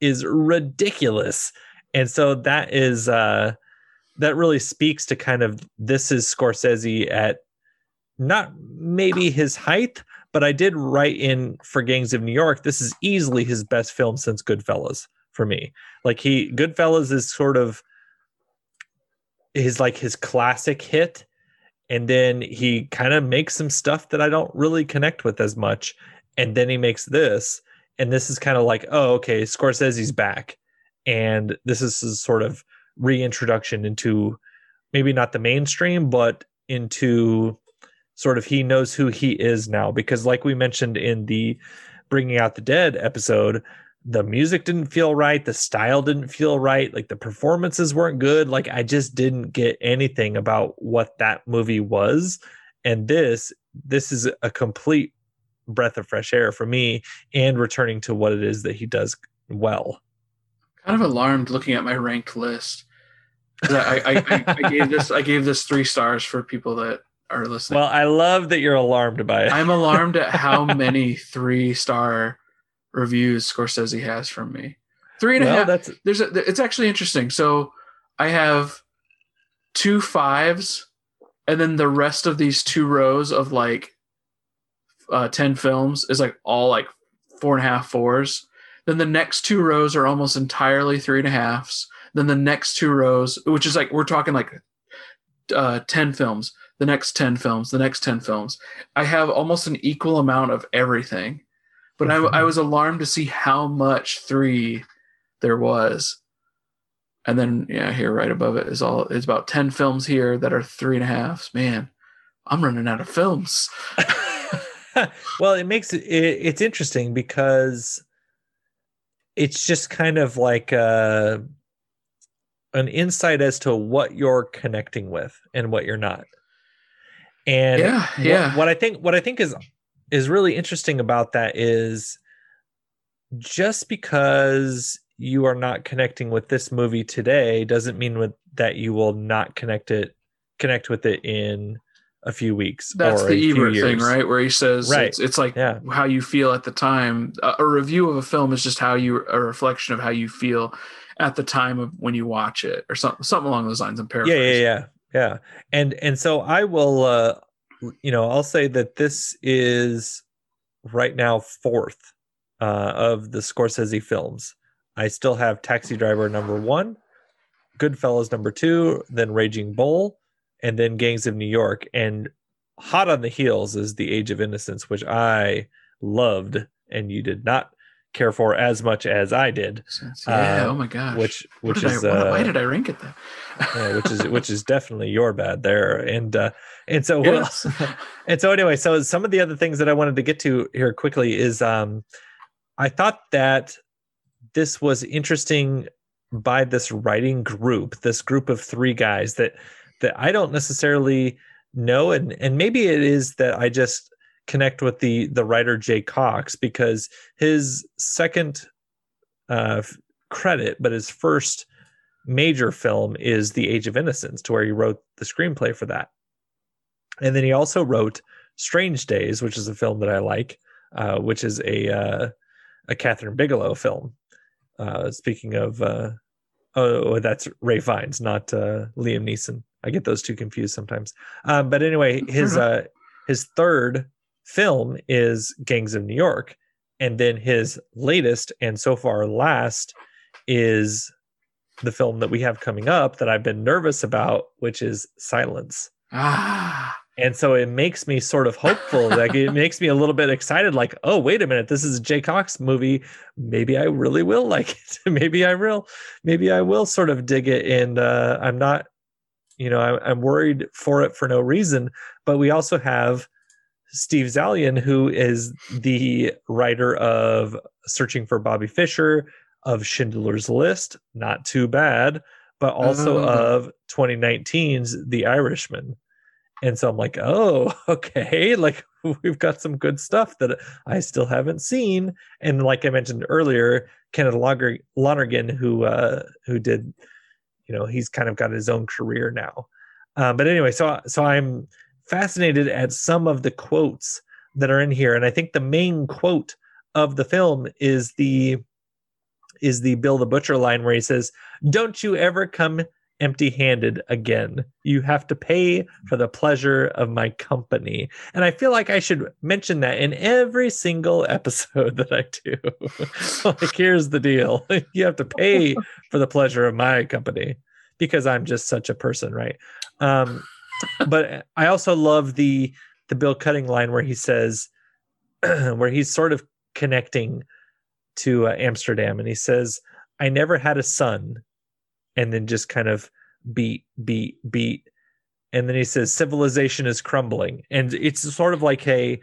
is ridiculous and so that is uh that really speaks to kind of this is Scorsese at not maybe his height, but I did write in for Gangs of New York. This is easily his best film since Goodfellas for me. Like he Goodfellas is sort of his like his classic hit, and then he kind of makes some stuff that I don't really connect with as much, and then he makes this, and this is kind of like oh okay Scorsese's back, and this is sort of reintroduction into maybe not the mainstream, but into sort of he knows who he is now. Because like we mentioned in the bringing out the dead episode the music didn't feel right, the style didn't feel right, like the performances weren't good. Like I just didn't get anything about what that movie was. And this this is a complete breath of fresh air for me and returning to what it is that he does well. Kind of alarmed looking at my ranked list. I, I, I, I gave this I gave this three stars for people that are listening. Well, I love that you're alarmed by it. I'm alarmed at how [laughs] many three star reviews Scorsese has from me. Three and a half. that's There's a, it's actually interesting. So I have two fives, and then the rest of these two rows of like uh, ten films is like all like four and a half fours. Then the next two rows are almost entirely three and a halves. Then the next two rows, which is like we're talking like uh, ten films, the next ten films, the next ten films. I have almost an equal amount of everything, but I, I was alarmed to see how much three there was. And then yeah, here right above it is all it's about ten films here that are three and a halves. Man, I'm running out of films. [laughs] well, it makes it, it it's interesting because it's just kind of like uh an insight as to what you're connecting with and what you're not. And Yeah, what- yeah. what I think what I think is is really interesting about that is just because you are not connecting with this movie today doesn't mean with, that you will not connect it connect with it in a few weeks That's the Ebert thing, right? Where he says Right. it's, it's like Yeah. how you feel at the time. A, a review of a film is just how you a reflection of how you feel at the time of when you watch it, or something something along those lines. I'm yeah paraphrasing. yeah yeah yeah and and so i will uh you know i'll say that this is right now fourth uh of the scorsese films. I still have taxi driver number one goodfellas number two then raging bull and then gangs of new york. And hot on the heels is the age of innocence which i loved and you did not care for as much as i did Yeah. Uh, oh my gosh. which which is I, why- uh, why did I rank it then? yeah, which is which is definitely your bad there and uh and so well, Yes. [laughs] and so anyway so some of the other things that i wanted to get to here quickly is um i thought that this was interesting by this writing group this group of three guys that that i don't necessarily know and and maybe it is that i just connect with the the writer jay cocks because his second uh credit but his first major film is The Age of Innocence, to where he wrote the screenplay for that. And then he also wrote Strange Days, which is a film that I like, uh, which is a uh, a Kathryn Bigelow film. Uh, speaking of, uh, oh, that's Ralph Fiennes, not uh, Liam Neeson. I get those two confused sometimes. Um, but anyway, his [laughs] uh, his third film is Gangs of New York, and then his latest and so far last is the film that we have coming up that I've been nervous about, which is Silence. ah, And so it makes me sort of hopeful. like it [laughs] makes me a little bit excited. Like, oh, wait a minute, this is a Jay Cocks movie. Maybe I really will [laughs] like it. maybe I will. Maybe I will sort of dig it. And uh, I'm not, you know, I, I'm worried for it for no reason. But we also have Steve Zaillian, who is the writer of Searching for Bobby Fischer, of Schindler's List, not too bad, but also Oh. of 2019's The Irishman. And so I'm like, oh, [laughs] okay, like we've got some good stuff that I still haven't seen. And like I mentioned earlier, Kenneth Loner- Lonergan, who uh, who did, you know, he's kind of got his own career now. Uh, but anyway, so so I'm fascinated at some of the quotes that are in here, and I think the main quote of the film is the is the Bill the Butcher line where he says, "Don't you ever come empty-handed again. You have to pay for the pleasure of my company." And I feel like I should mention that in every single episode [laughs] that I do. [laughs] like, here's the deal: [laughs] you have to pay for the pleasure of my company because I'm just such a person, right? Um, but I also love the the Bill Cutting line where he says, [clears throat] where he's sort of connecting to uh, Amsterdam, and he says, "I never had a son," and then just kind of beat, beat, beat, and then he says, "Civilization is crumbling," and it's sort of like a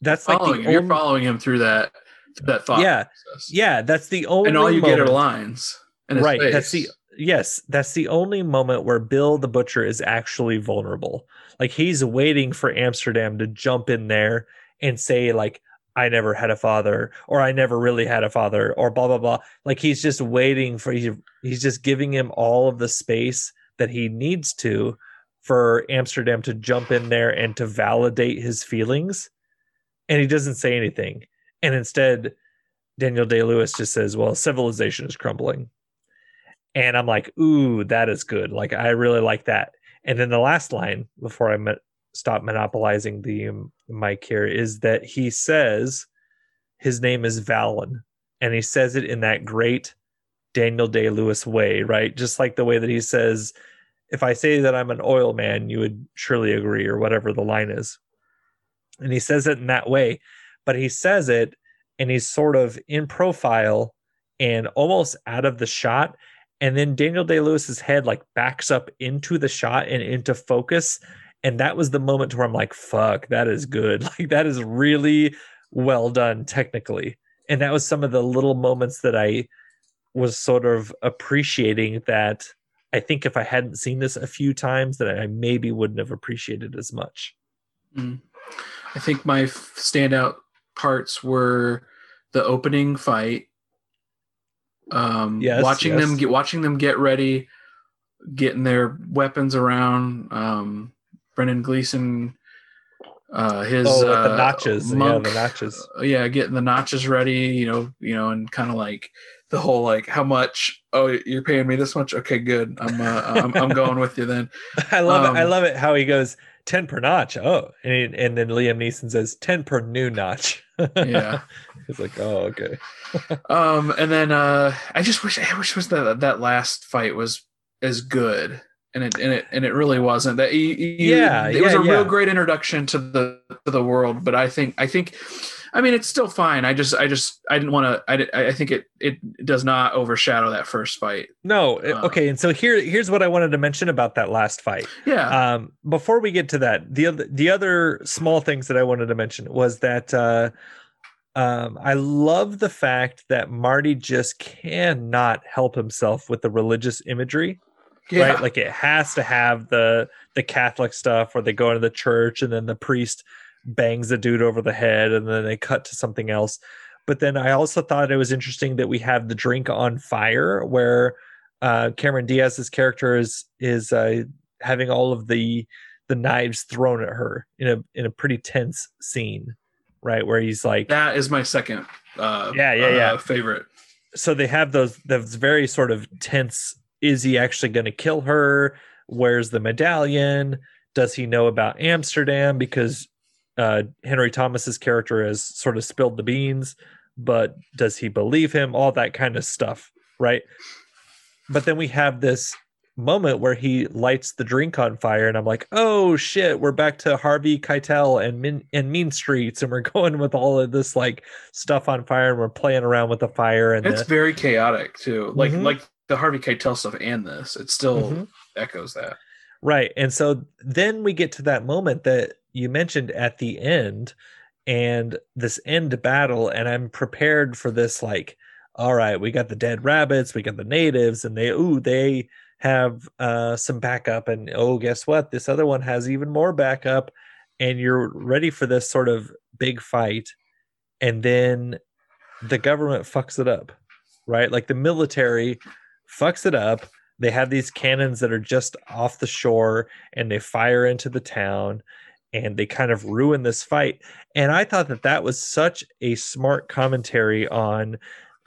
that's like following him. You're following him through that through that thought Yeah. process. Yeah, that's the only and all you get are lines right that's the face. Yes that's the only moment where bill the butcher is actually vulnerable. Like he's waiting for amsterdam to jump in there and say like i never had a father or i never really had a father or blah blah blah. Like he's just waiting for he, he's just giving him all of the space that he needs to for amsterdam to jump in there and to validate his feelings. And he doesn't say anything. And instead daniel day-lewis just says well civilization is crumbling and I'm like, ooh, that is good. Like I really like that. And then the last line before I met, stop monopolizing the um, mic here is that he says his name is Vallon, and he says it in that great Daniel Day Lewis way, right? Just like the way that he says, "If I say that I'm an oil man, you would surely agree," or whatever the line is. And he says it in that way, but he says it, and he's sort of in profile and almost out of the shot and then Daniel Day Lewis's head like backs up into the shot and into focus. And that was the moment where I'm like, fuck, that is good. [laughs] Like that is really well done technically. And that was some of the little moments that I was sort of appreciating that I think if I hadn't seen this a few times, that I maybe wouldn't have appreciated as much. Mm. I think my standout parts were the opening fight. Um, Yes, watching them get watching them get ready, getting their weapons around. Um, Brendan Gleeson, uh, his Oh, the uh, notches. Yeah, the notches. uh, yeah, getting the notches ready. You know, you know, and kind of like the whole like how much. Oh, you're paying me this much? Okay, good. I'm uh, I'm, I'm [laughs] going with you then. I love it. I Um, love it how he goes 10 per notch. Oh, and, and then Liam Neeson says 10 per new notch. [laughs] Yeah. He's like, oh, okay. [laughs] Um, and then uh, I just wish I wish was that that last fight was as good, and it and it and it really wasn't. That you, you- Yeah, it was yeah, a real great introduction to the to the world. But I think I think, I mean, it's still fine. I just I just I didn't want to. I did- I think it it does not overshadow that first fight. No, Uh, okay. And so here, here's what I wanted to mention about that last fight. Yeah, Um, before we get to that, the other the other small things that I wanted to mention was that uh, um, I love the fact that Marty just cannot help himself with the religious imagery. yeah. right like it has to have the the catholic stuff where they go into the church and then the priest bangs the dude over the head and then they cut to something else but then i also thought it was interesting that we have the drink on fire where uh cameron diaz's character is is uh having all of the the knives thrown at her in a in a pretty tense scene right where he's like that is my second. Uh, Yeah, yeah, uh, yeah. Favorite. so they have those those very sort of tense is he actually going to kill her where's the medallion does he know about amsterdam because uh henry thomas's character has sort of spilled the beans but does he believe him all that kind of stuff right but then we have this moment where he lights the drink on fire and i'm like oh shit we're back to harvey keitel and min and mean streets and we're [laughs] going with all of this like stuff on fire and we're playing around with the fire and It's the, very chaotic too. Like Mhm. like the Harvey Keitel stuff and this, it still Mhm. echoes that. Right. And so then we get to that moment that you mentioned at the end and this end battle. And I'm prepared for this like, all right, we got the dead rabbits, we got the natives, and they, ooh, they have uh, some backup. And oh, guess what? This other one has even more backup. And you're ready for this sort of big fight. And then the government fucks it up, right? Like the military fucks it up they have these cannons that are just off the shore and they fire into the town and they kind of ruin this fight. And i thought that that was such a smart commentary on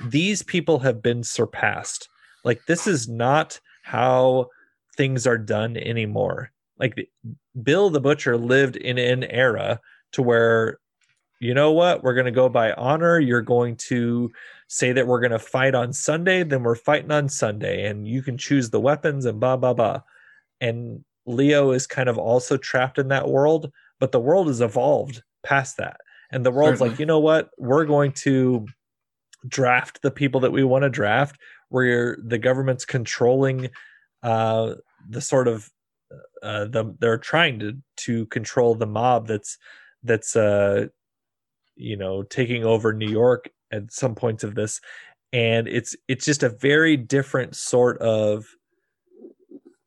these people have been surpassed. Like this is not how things are done anymore. Like bill the butcher lived in an era to where you know what? We're going to go by honor. You're going to say that we're going to fight on Sunday, then we're fighting on Sunday, and you can choose the weapons and blah blah blah. And Leo is kind of also trapped in that world, but the world has evolved past that, and the world's like, you know what, we're going to draft the people that we want to draft. Where the government's controlling uh, the sort of uh, the they're trying to to control the mob that's that's uh you know taking over New York at some points of this. And it's it's just a very different sort of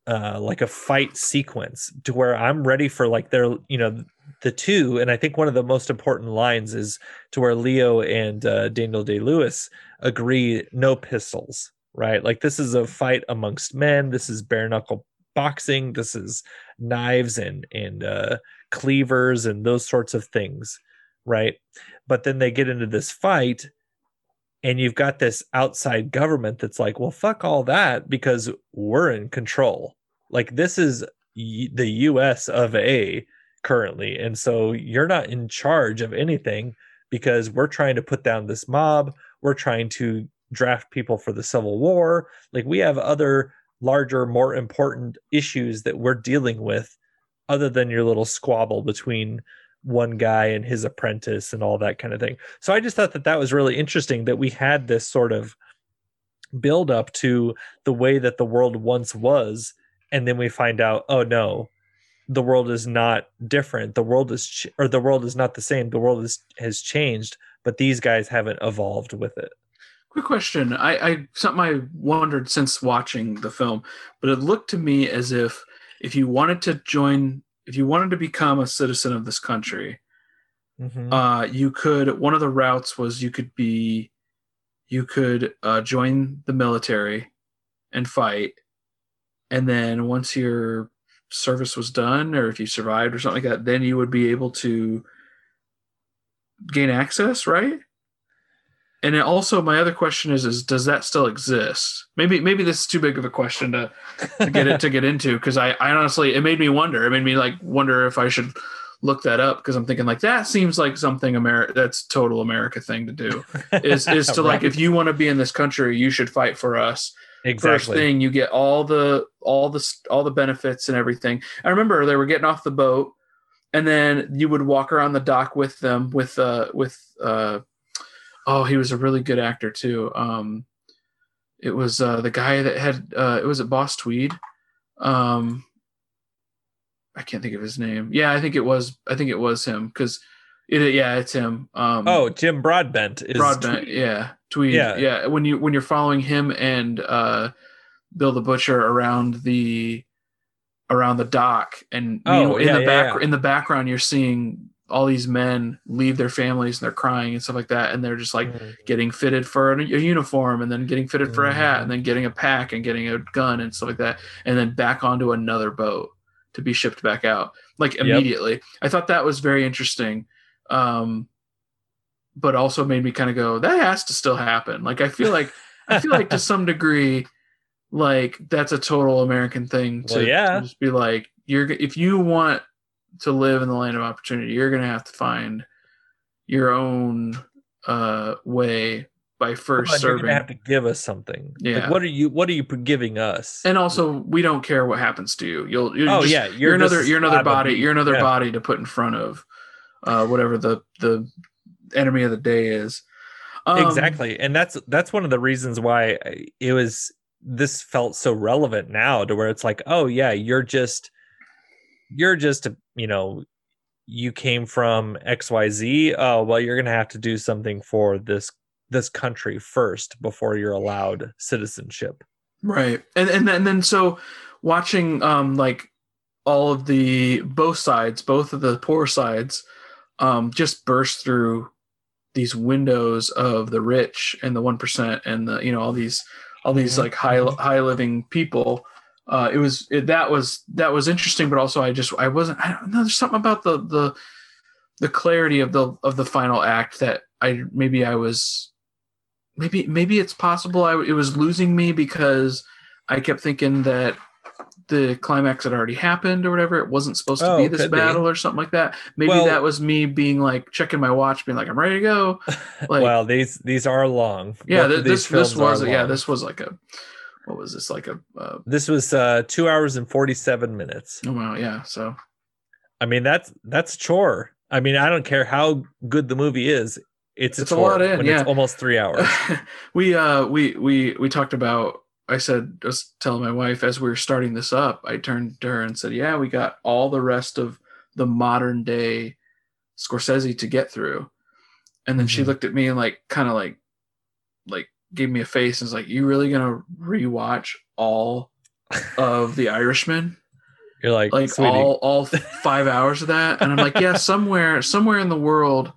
uh like a fight sequence to where I'm ready for like their you know the two. And I think one of the most important lines is to where Leo and uh, Daniel Day Lewis agree no pistols right? Like this is a fight amongst men. This is bare knuckle boxing. This is knives and and uh cleavers and those sorts of things right? But then they get into this fight and you've got this outside government that's like well fuck all that because we're in control. Like this is the US of A currently and so you're not in charge of anything because we're trying to put down this mob. We're trying to draft people for the civil war. Like we have other larger more important issues that we're dealing with other than your little squabble between one guy and his apprentice and all that kind of thing. So I just thought that that was really interesting that we had this sort of build up to the way that the world once was and then we find out oh no the world is not different the world is ch- or the world is not the same the world is has changed but these guys haven't evolved with it Quick question. I, I something I wondered since watching the film, but it looked to me as if if you wanted to join, if you wanted to become a citizen of this country, Mhm. uh, you could. One of the routes was you could be, you could uh, join the military and fight, and then once your service was done, or if you survived or something like that, then you would be able to gain access, right? And also, my other question is: is does that still exist? Maybe maybe this is too big of a question to, to get it to get into because I, I honestly it made me wonder. It made me like wonder if I should look that up because I'm thinking like that seems like something America that's total America thing to do is is to like [laughs] if you want to be in this country you should fight for us exactly. first thing you get all the all the all the benefits and everything i remember they were getting off the boat and then you would walk around the dock with them with uh with uh oh he was a really good actor too um it was uh the guy that had uh it was at boss tweed um i can't think of his name yeah i think it was i think it was him because it yeah it's him um oh jim broadbent is Broadbent, yeah, Tweed, Yeah. yeah. When you when you're following him and uh, Bill the Butcher around the around the dock, and Oh, meanwhile- in yeah, the back yeah. in the background, you're seeing all these men leave their families and they're crying and stuff like that, and they're just like Mhm. getting fitted for a, a uniform, and then getting fitted for a hat, Mm-hmm. and then getting a pack, and getting a gun and stuff like that, and then back onto another boat to be shipped back out like Yep. immediately. I thought that was very interesting. Um, but also made me kind of go, that has to still happen. Like I feel like I feel like to [laughs] some degree, like that's a total American thing to, Well, yeah. to just be like, you're if you want to live in the land of opportunity, you're gonna have to find your own uh way by first Well, and you're serving. have to give us something. Like, Yeah. what are you? What are you giving us? and also, we don't care what happens to you. You'll, you're Oh, just, yeah, you're, you're another, you're another body, you're another Yeah. body to put in front of, uh, whatever the the enemy of the day is. Um, exactly, and that's that's one of the reasons why it was. This felt so relevant now to where it's like, oh yeah, you're just, you're just, you know, you came from X Y Z. Oh well, you're gonna have to do something for this this country first before you're allowed citizenship. right and and then, and then so watching um like all of the both sides both of the poor sides um just burst through these windows of the rich and the 1% and the you know all these all these Mhm. like high high living people uh it was it, that was that was interesting but also i just i wasn't i don't know there's something about the the the clarity of the of the final act that i maybe i was maybe maybe it's possible I, it was losing me because I kept thinking that the climax had already happened or whatever. It wasn't supposed to Oh, be this could be. battle or something like that. Maybe Well- that was me being like checking my watch, being like, "I'm ready to go." [laughs] Like, well, these these are long. yeah, th- this this was yeah, this was like a what was this like a uh, This was uh, two hours and forty seven minutes. oh wow yeah. So I mean, that's that's a chore. I mean, I don't care how good the movie is. It's a, It's a lot in, yeah. it's almost three [laughs] hours. we uh we we we talked about I said I was telling my wife as we were starting this up, I turned to her and said, Yeah, we got all the rest of the modern day Scorsese to get through. and then she Mhm. looked at me and like kind of like like gave me a face and was like, "You really gonna rewatch all of The Irishman?" You're like, like sweetie, all all five hours of that and i'm like yeah somewhere somewhere in the world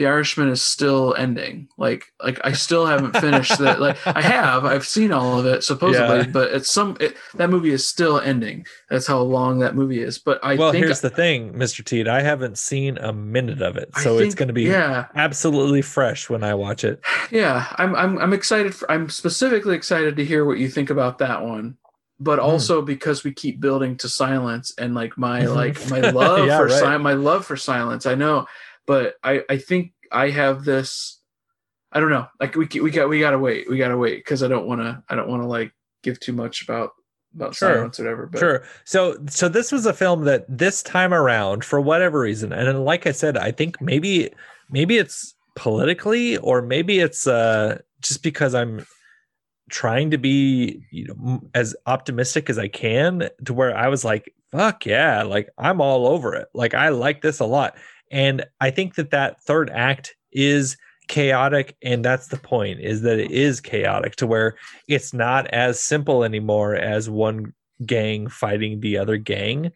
the irishman is still ending like like i still haven't finished that like i have i've seen all of it supposedly Yeah. but it's some it, that movie is still ending that's how long that movie is but i well, think here's the thing, Mr. Teed. I haven't seen a minute of it, so it's going to be yeah absolutely fresh when I watch it. yeah i'm i'm, I'm excited for, i'm specifically excited to hear what you think about that one but Hmm. also because we keep building to silence and like my [laughs] like my love Yeah, for right. si- my love for silence i know but i i think i have this i don't know like we we got we gotta wait we gotta wait because i don't want to i don't want to like give too much about about Sure. silence or whatever but Sure. So so this was a film that this time around, for whatever reason, and like I said, I think maybe maybe it's politically or maybe it's uh just because I'm trying to be you know as optimistic as I can to where I was like, fuck yeah, like I'm all over it. Like I like this a lot. And I think that that third act is chaotic and that's the point is that it is chaotic to where it's not as simple anymore as one gang fighting the other gang.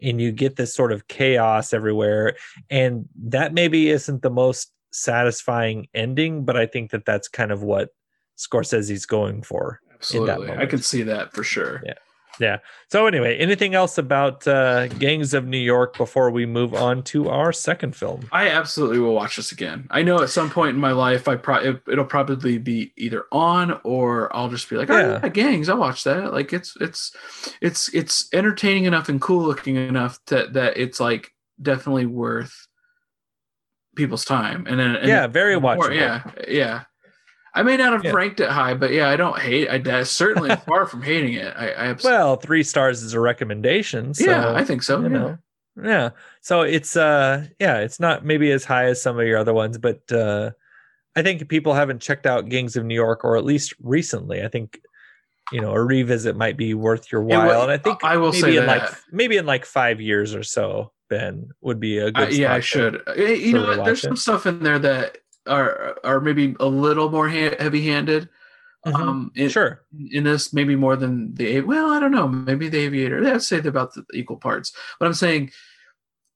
And you get this sort of chaos everywhere. And that maybe isn't the most satisfying ending but i think that that's kind of what scorsese's going for absolutely. I can see that for sure. Yeah. Yeah so anyway anything else about uh gangs of new york before we move on to our second film I absolutely will watch this again. I know at some point in my life, I probably it'll probably be either on or I'll just be like, oh, Yeah. yeah, gangs. I'll watch that. Like it's it's it's it's entertaining enough and cool looking enough that that it's like definitely worth people's time. And then and yeah very more- watchable yeah, yeah. I may not have Yeah. ranked it high, but yeah, I don't hate. I I certainly [laughs] far from hating it. I, I absolutely, well three stars is a recommendation so yeah, I think so. you yeah. know yeah so it's uh yeah it's not maybe as high as some of your other ones but uh i think people haven't checked out gangs of new york or at least recently i think you know a revisit might be worth your while will- and i think I will maybe say in like that. maybe in like five years or so ben would be a Uh, good yeah, I should. Uh, You know what? There's it. some stuff in there that are are maybe a little more ha- heavy-handed. Mhm. Um, in, sure in this, maybe more than the well, I don't know. Maybe the Aviator. I'd say they're about the equal parts. But I'm saying,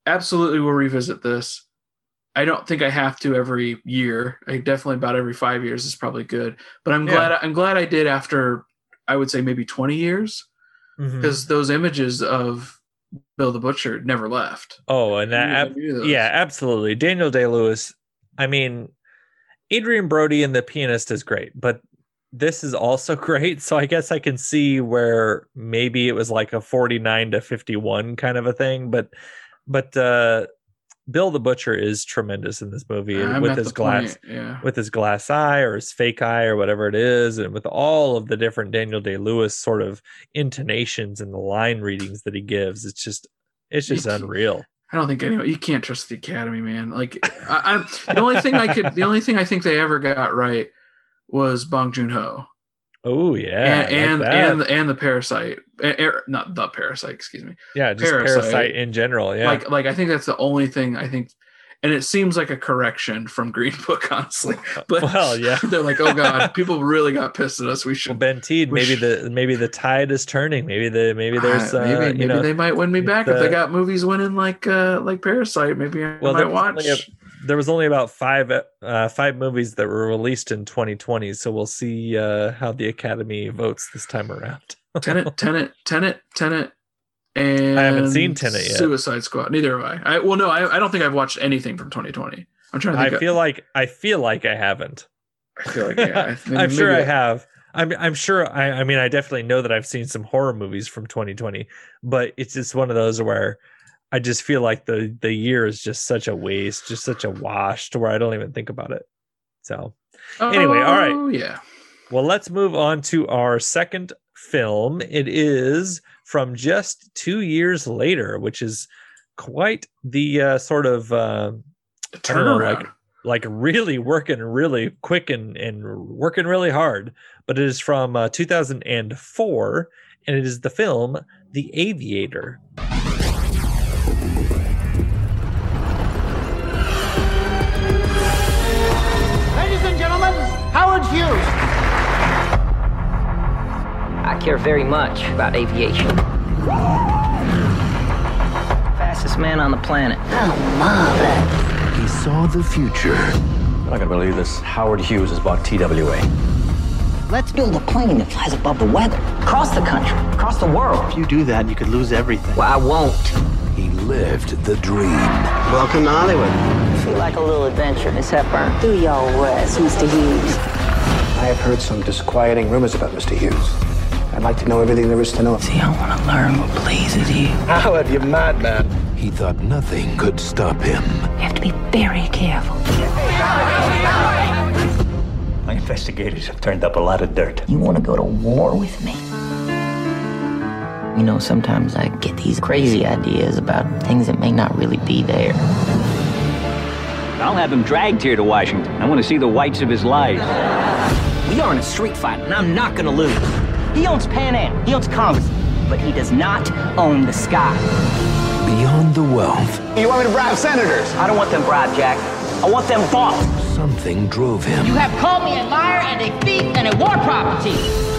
absolutely, we'll revisit this. I don't think I have to every year. I definitely about every five years is probably good. But I'm Yeah. glad I'm glad I did after I would say maybe 20 years Mhm. because those images of Bill the Butcher never left. oh and that ab- I knew those. yeah absolutely daniel day lewis i mean adrien brody and the pianist is great but this is also [laughs] great so i guess i can see where maybe it was like a 49 to 51 kind of a thing but but uh bill the butcher is tremendous in this movie I'm with his glass point, yeah. with his glass eye or his fake eye or whatever it is and with all of the different daniel day lewis sort of intonations and the line readings that he gives it's just it's just unreal I don't think anyone. You can't trust the Academy, man. Like, I, I'm the only thing I could, the only thing I think they ever got right was Bong Joon Ho, Oh yeah, and like and, and and the Parasite, eh, not the Parasite, excuse me. yeah, just Parasite. parasite, in general. Yeah, Like, like I think that's the only thing I think, and it seems like a correction from Green Book, honestly. [laughs] But well, yeah. [laughs] they're like, oh god, people really got pissed at us. We Well, should. Ben Teed, we maybe should- the maybe the tide is turning. Maybe the maybe there's Uh, uh, maybe maybe know they might win me back if they got movies winning like uh like Parasite. Maybe I Well, might watch. a- there was only about five uh, five movies that were released in 2020, so we'll see uh, how the Academy votes this time around. Tenet, [laughs] Tenet, Tenet, Tenet, and I haven't seen Tenet yet. Suicide Squad. Neither have I. I well, no, I, I don't think I've watched anything from 2020. I'm trying to I of- feel like I feel like I haven't. I feel like yeah. I, [laughs] I'm sure maybe I have. I'm I'm sure I I mean I definitely know that I've seen some horror movies from 2020, but it's just one of those where I just feel like the the year is just such a waste, just such a wash to where I don't even think about it. So, anyway, all right. Oh yeah. well, let's move on to our second film. It is from just 2 years later, which is quite the uh, sort of uh The know, turnaround. like like really working really quick and, and working really hard. But it is from uh, 2004, and it is the film The Aviator. Care very much about aviation. Fastest man on the planet. Oh, marvelous. He saw the future. I'm not gonna believe this. Howard Hughes has bought TWA. Let's build a plane that flies above the weather. Across the country, across the world. If you do that, you could lose everything. Well, I won't. He lived the dream. Welcome to Hollywood. Feel like a little adventure, Miss Hepburn. Do your worst, Mr. Hughes. I have heard some disquieting rumors about Mr. Hughes. I'd like to know everything there is to know. See, I want to learn what pleases you. Howard, you madman. He thought nothing could stop him. You have to be very careful. My investigators have turned up a lot of dirt. You want to go to war with me? You know, sometimes I get these crazy ideas about things that may not really be there. I'll have him dragged here to Washington. I want to see the whites of his lies. We are in a street fight, and I'm not going to lose. He owns Pan Am, he owns Congress, but he does not own the sky. Beyond the wealth, You want me to bribe senators? I don't want them bribed, Jack. I want them bought. something drove him You have called me a liar and a thief and a war property.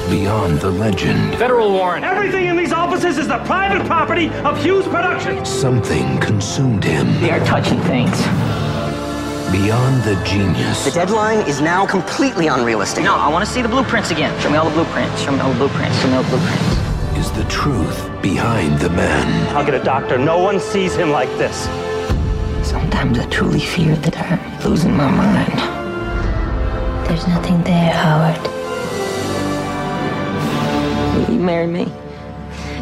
beyond the legend. Federal warrant. Everything in these offices is the private property of Hughes Productions. Something consumed him They are touching things. Beyond the genius. The deadline is now completely unrealistic. No, I want to see the blueprints again. Show me all the blueprints. Show me all the blueprints. Show me all the blueprints. Is the truth behind the man. I'll get a doctor. No one sees him like this. Sometimes I truly fear that I'm losing my mind. There's nothing there, Howard. Will you marry me?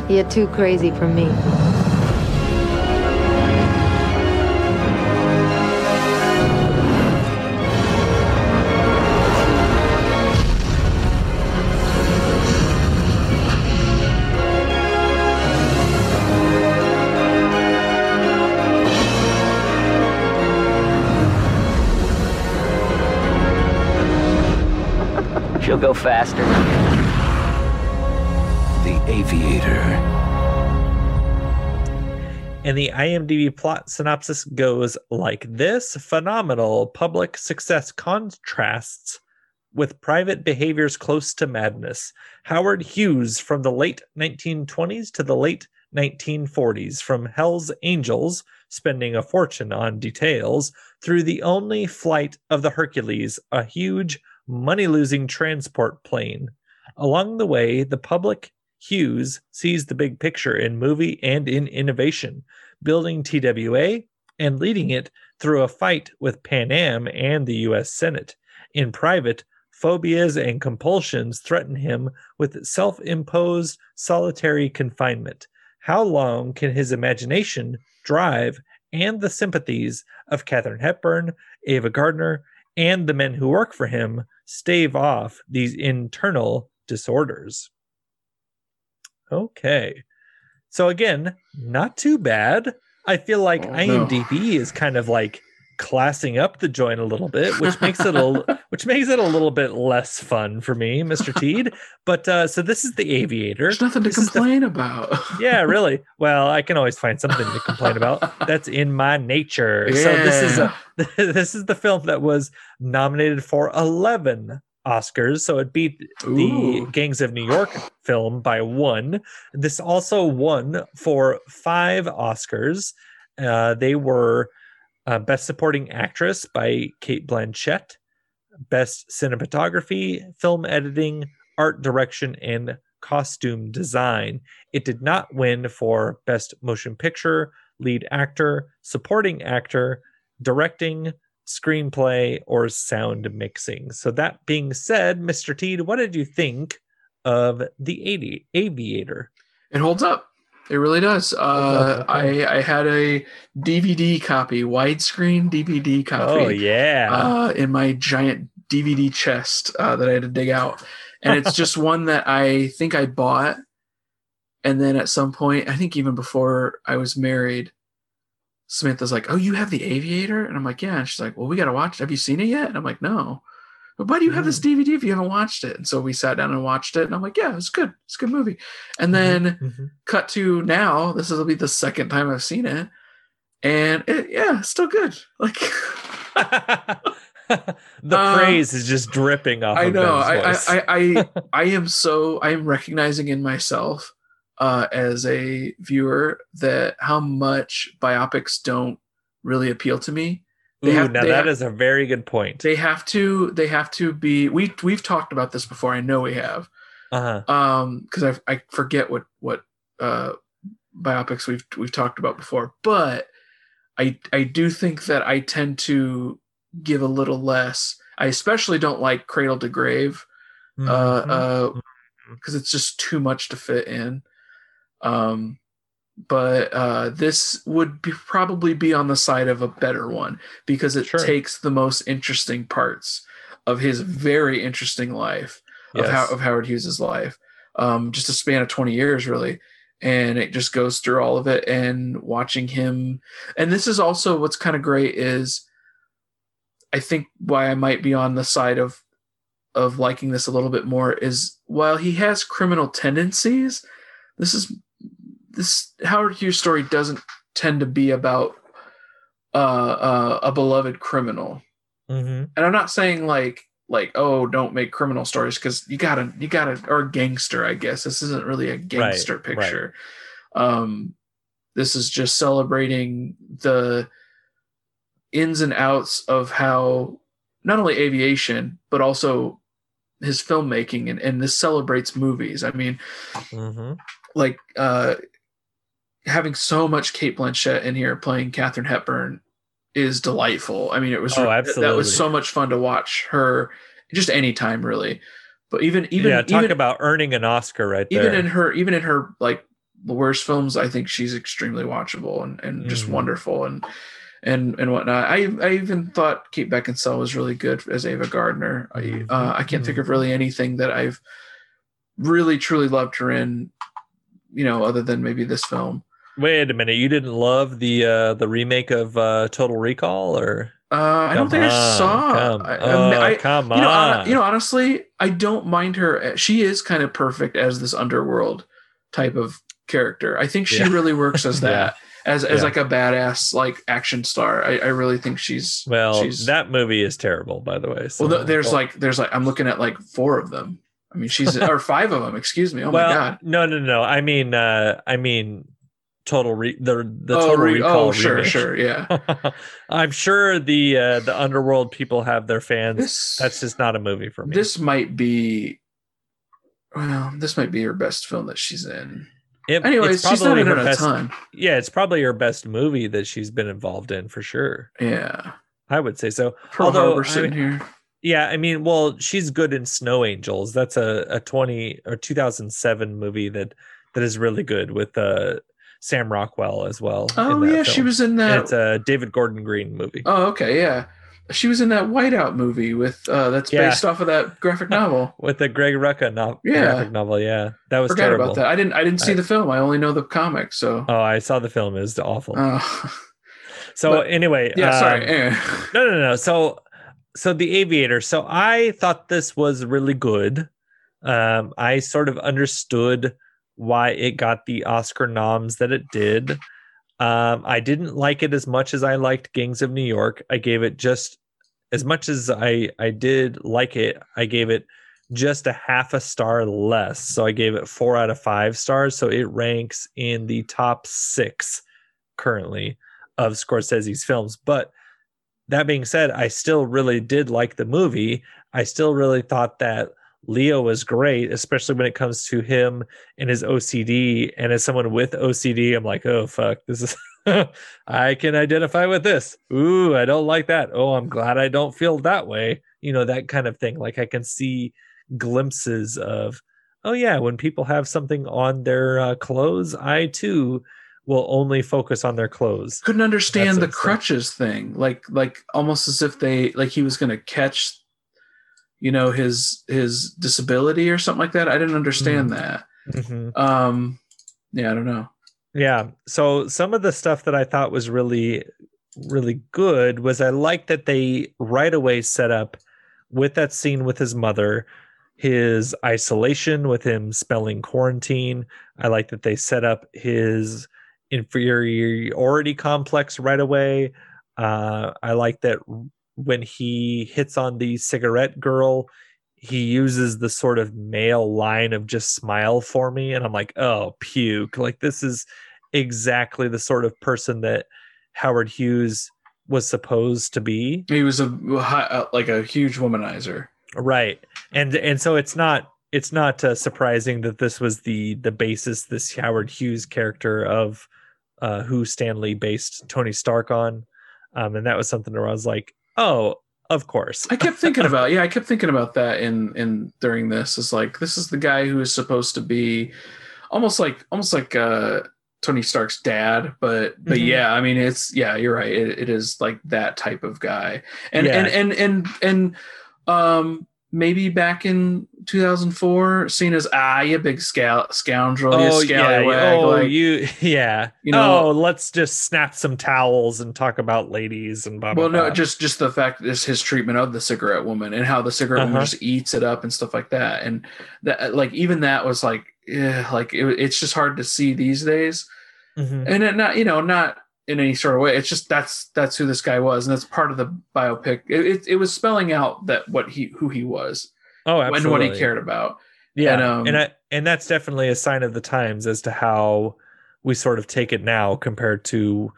You're too crazy for me. She'll go faster. The Aviator. And the IMDb plot synopsis goes like this phenomenal public success contrasts with private behaviors close to madness. Howard Hughes from the late 1920s to the late 1940s, from Hell's Angels, spending a fortune on details, through the only flight of the Hercules, a huge, money losing transport plane. Along the way, the public Hughes sees the big picture in movie and in innovation, building TWA and leading it through a fight with Pan Am and the US Senate. In private, phobias and compulsions threaten him with self imposed solitary confinement. How long can his imagination drive and the sympathies of Katharine Hepburn, Ava Gardner, and the men who work for him stave off these internal disorders? Okay. So again, not too bad. I feel like Oh, no. IMDb is kind of like classing up the joint a little bit, which makes it a [laughs] which makes it a little bit less fun for me, Mr. [laughs] Teed. But uh so this is the aviator. There's nothing to This is the- complain about. [laughs] yeah, really. Well, I can always find something to complain about. That's in my nature. So this is a, this is the film that was nominated for 11 Oscars. So it beat the Gangs of New York film by one. This also won for five Oscars. Uh, they were uh, Best Supporting Actress by Cate Blanchett, Best Cinematography, Film Editing, Art Direction, and Costume Design. It did not win for Best Motion Picture, Lead Actor, Supporting Actor, Directing, Screenplay, or Sound Mixing. So, that being said, Mr. Teed, what did you think of The 80 Aviator? It holds up. It really does. Uh, I I had a DVD copy, widescreen DVD copy. Oh, yeah. Uh, in my giant DVD chest uh, that I had to dig out, and it's just [laughs] one that I think I bought, and then at some point, I think even before I was married, Samantha's like, "Oh, you have the Aviator," and I'm like, "Yeah." And she's like, "Well, we got to watch. it. Have you seen it yet?" And I'm like, "No." But why do you have this DVD if you haven't watched it? And so we sat down and watched it, and I'm like, "Yeah, it's good. It's a good movie." And then Mhm. cut to now. This will be the second time I've seen it, and it, yeah, still good. [laughs] Like [laughs] the Uh, praise is just dripping off. I know. I. I, I, I, [laughs] I am so I am recognizing in myself uh, as a viewer that how much biopics don't really appeal to me. They Ooh, have- now that have- is a very good point. They have to. They have to be. We we've talked about this before. I know we have. Uh-huh. Um, because I I forget what what uh biopics we've we've talked about before, but I I do think that I tend to give a little less. I especially don't like Cradle to Grave, uh, Mhm. uh, because it's just too much to fit in. Um, but uh, this would be, probably be on the side of a better one because it Sure. takes the most interesting parts of his very interesting life of how of Howard Hughes's life, um, just a span of twenty years really, and it just goes through all of it and watching him. And this is also what's kind of great is, I think why I might be on the side of of liking this a little bit more is while he has criminal tendencies, this is this Howard Hughes story doesn't tend to be about uh, uh, a beloved criminal Mhm. and I'm not saying like like oh don't make criminal stories because you gotta you gotta or gangster I guess this isn't really a gangster right. picture. Um, this is just celebrating the ins and outs of how not only aviation but also his filmmaking and, and this celebrates movies. I mean, Mhm. like uh having so much Cate Blanchett in here playing Katharine Hepburn is delightful. I mean, it was Oh, that was so much fun to watch her just anytime really. But even even yeah, talk even, about earning an Oscar right there. even in her even in her like the worst films, I think she's extremely watchable and, and just Mhm. wonderful and and and whatnot. I I even thought Kate Beckinsale was really good as Ava Gardner. I Mm-hmm. uh, I can't think of really anything that I've really truly loved her in, you know, other than maybe this film. Wait a minute, you didn't love the uh the remake of uh Total Recall or Uh, I don't think I on, saw. come- I, oh, I- come you know, on. you know, honestly, I don't mind her. She is kind of perfect as this underworld type of character. I think she Yeah. really works as [laughs] Yeah. that, as as Yeah. like a badass like action star. I, I really think she's well She's that movie is terrible by the way. So, well. th- There's like there's like I'm looking at like four of them. I mean, she's [laughs] or five of them. Excuse me. Oh well, my god. no no no. I mean uh I mean Total Re the the oh, Total re- Recall oh, sure, remake. sure, yeah. [laughs] I'm sure the uh the underworld people have their fans. This- That's just not a movie for me. This might be. Well, this might be her best film that she's in. It- Anyways, it's she's not in her it a ton. Yeah, it's probably her best movie that she's been involved in for sure. Yeah. I would say so. Pearl Although, Harbor I sitting mean- here. Yeah, I mean, well, she's good in Snow Angels. That's a, a 20 or 2007 movie that that is really good with uh Sam Rockwell as well. Oh yeah, she was in And that. it's a David Gordon Green movie. oh okay, yeah. She was in that Whiteout movie with uh that's Yeah. based off of that graphic [laughs] novel. with the Greg Rucka no- Yeah. graphic novel. Yeah, that was Forgot terrible. about that. I didn't I didn't see I- the film. I only know the comic. So Oh, I saw the film. It was awful. uh, [laughs] so but- anyway, yeah, sorry. um, anyway. [laughs] no no no so so the aviator so i thought this was really good um i sort of understood why it got the oscar noms that it did. Um i didn't like it as much as i liked gangs of new york. I gave it just as much as i i did like it i gave it just a half a star less. So i gave it four out of five stars. So it ranks in the top six currently of scorsese's films. But that being said, I still really did like the movie. I still really thought that Leo was great, especially when it comes to him and his OCD. And as someone with OCD, I'm like, oh fuck, this is [laughs] I can identify with this. Ooh, I don't like that. Oh, I'm glad I don't feel that way. You know, that kind of thing. Like I can see glimpses of, oh yeah, when people have something on their uh, clothes, I too will only focus on their clothes. couldn't understand the That's crutches thing. Like like almost as if they like he was gonna catch you know his his disability or something like that. I didn't understand Mm. that. Mhm. Um yeah, I don't know. Yeah. So some of the stuff that I thought was really, really good was I like that they right away set up with that scene with his mother, his isolation with him spelling quarantine. I like that they set up his inferiority complex right away. Uh, I like that when he hits on the cigarette girl, he uses the sort of male line of just smile for me. And I'm like, oh, puke. Like, this is exactly the sort of person that Howard Hughes was supposed to be. He was a like a huge womanizer. Right. And and so it's not it's not uh, surprising that this was the the basis this Howard Hughes character of uh, who Stan Lee based Tony Stark on. Um, and that was something where I was like, oh, of course. I kept thinking [laughs] about yeah, I kept thinking about that in in during this. Is like this is the guy who is supposed to be almost like almost like uh Tony Stark's dad, but but Mhm. yeah, I mean it's yeah, you're right. It, it is like that type of guy, and Yeah. and and and and um maybe back in 2004, seen as ah you big scout scoundrel, you oh yeah, scallywag, oh like, you [laughs] yeah. you know- oh, let's just snap some towels and talk about ladies and blah blah. well no blah. just just the fact is his treatment of the cigarette woman and how the cigarette woman Uh-huh. just eats it up and stuff like that and that like even that was like yeah like it, it's just hard to see these days Mhm. and it not you know not in any sort of way. It's just that's that's who this guy was and that's part of the biopic. It, it, it was spelling out that what he who he was. Oh, and what he cared about. Yeah, And, um, and I, and that's definitely a sign of the times as to how we sort of take it now compared to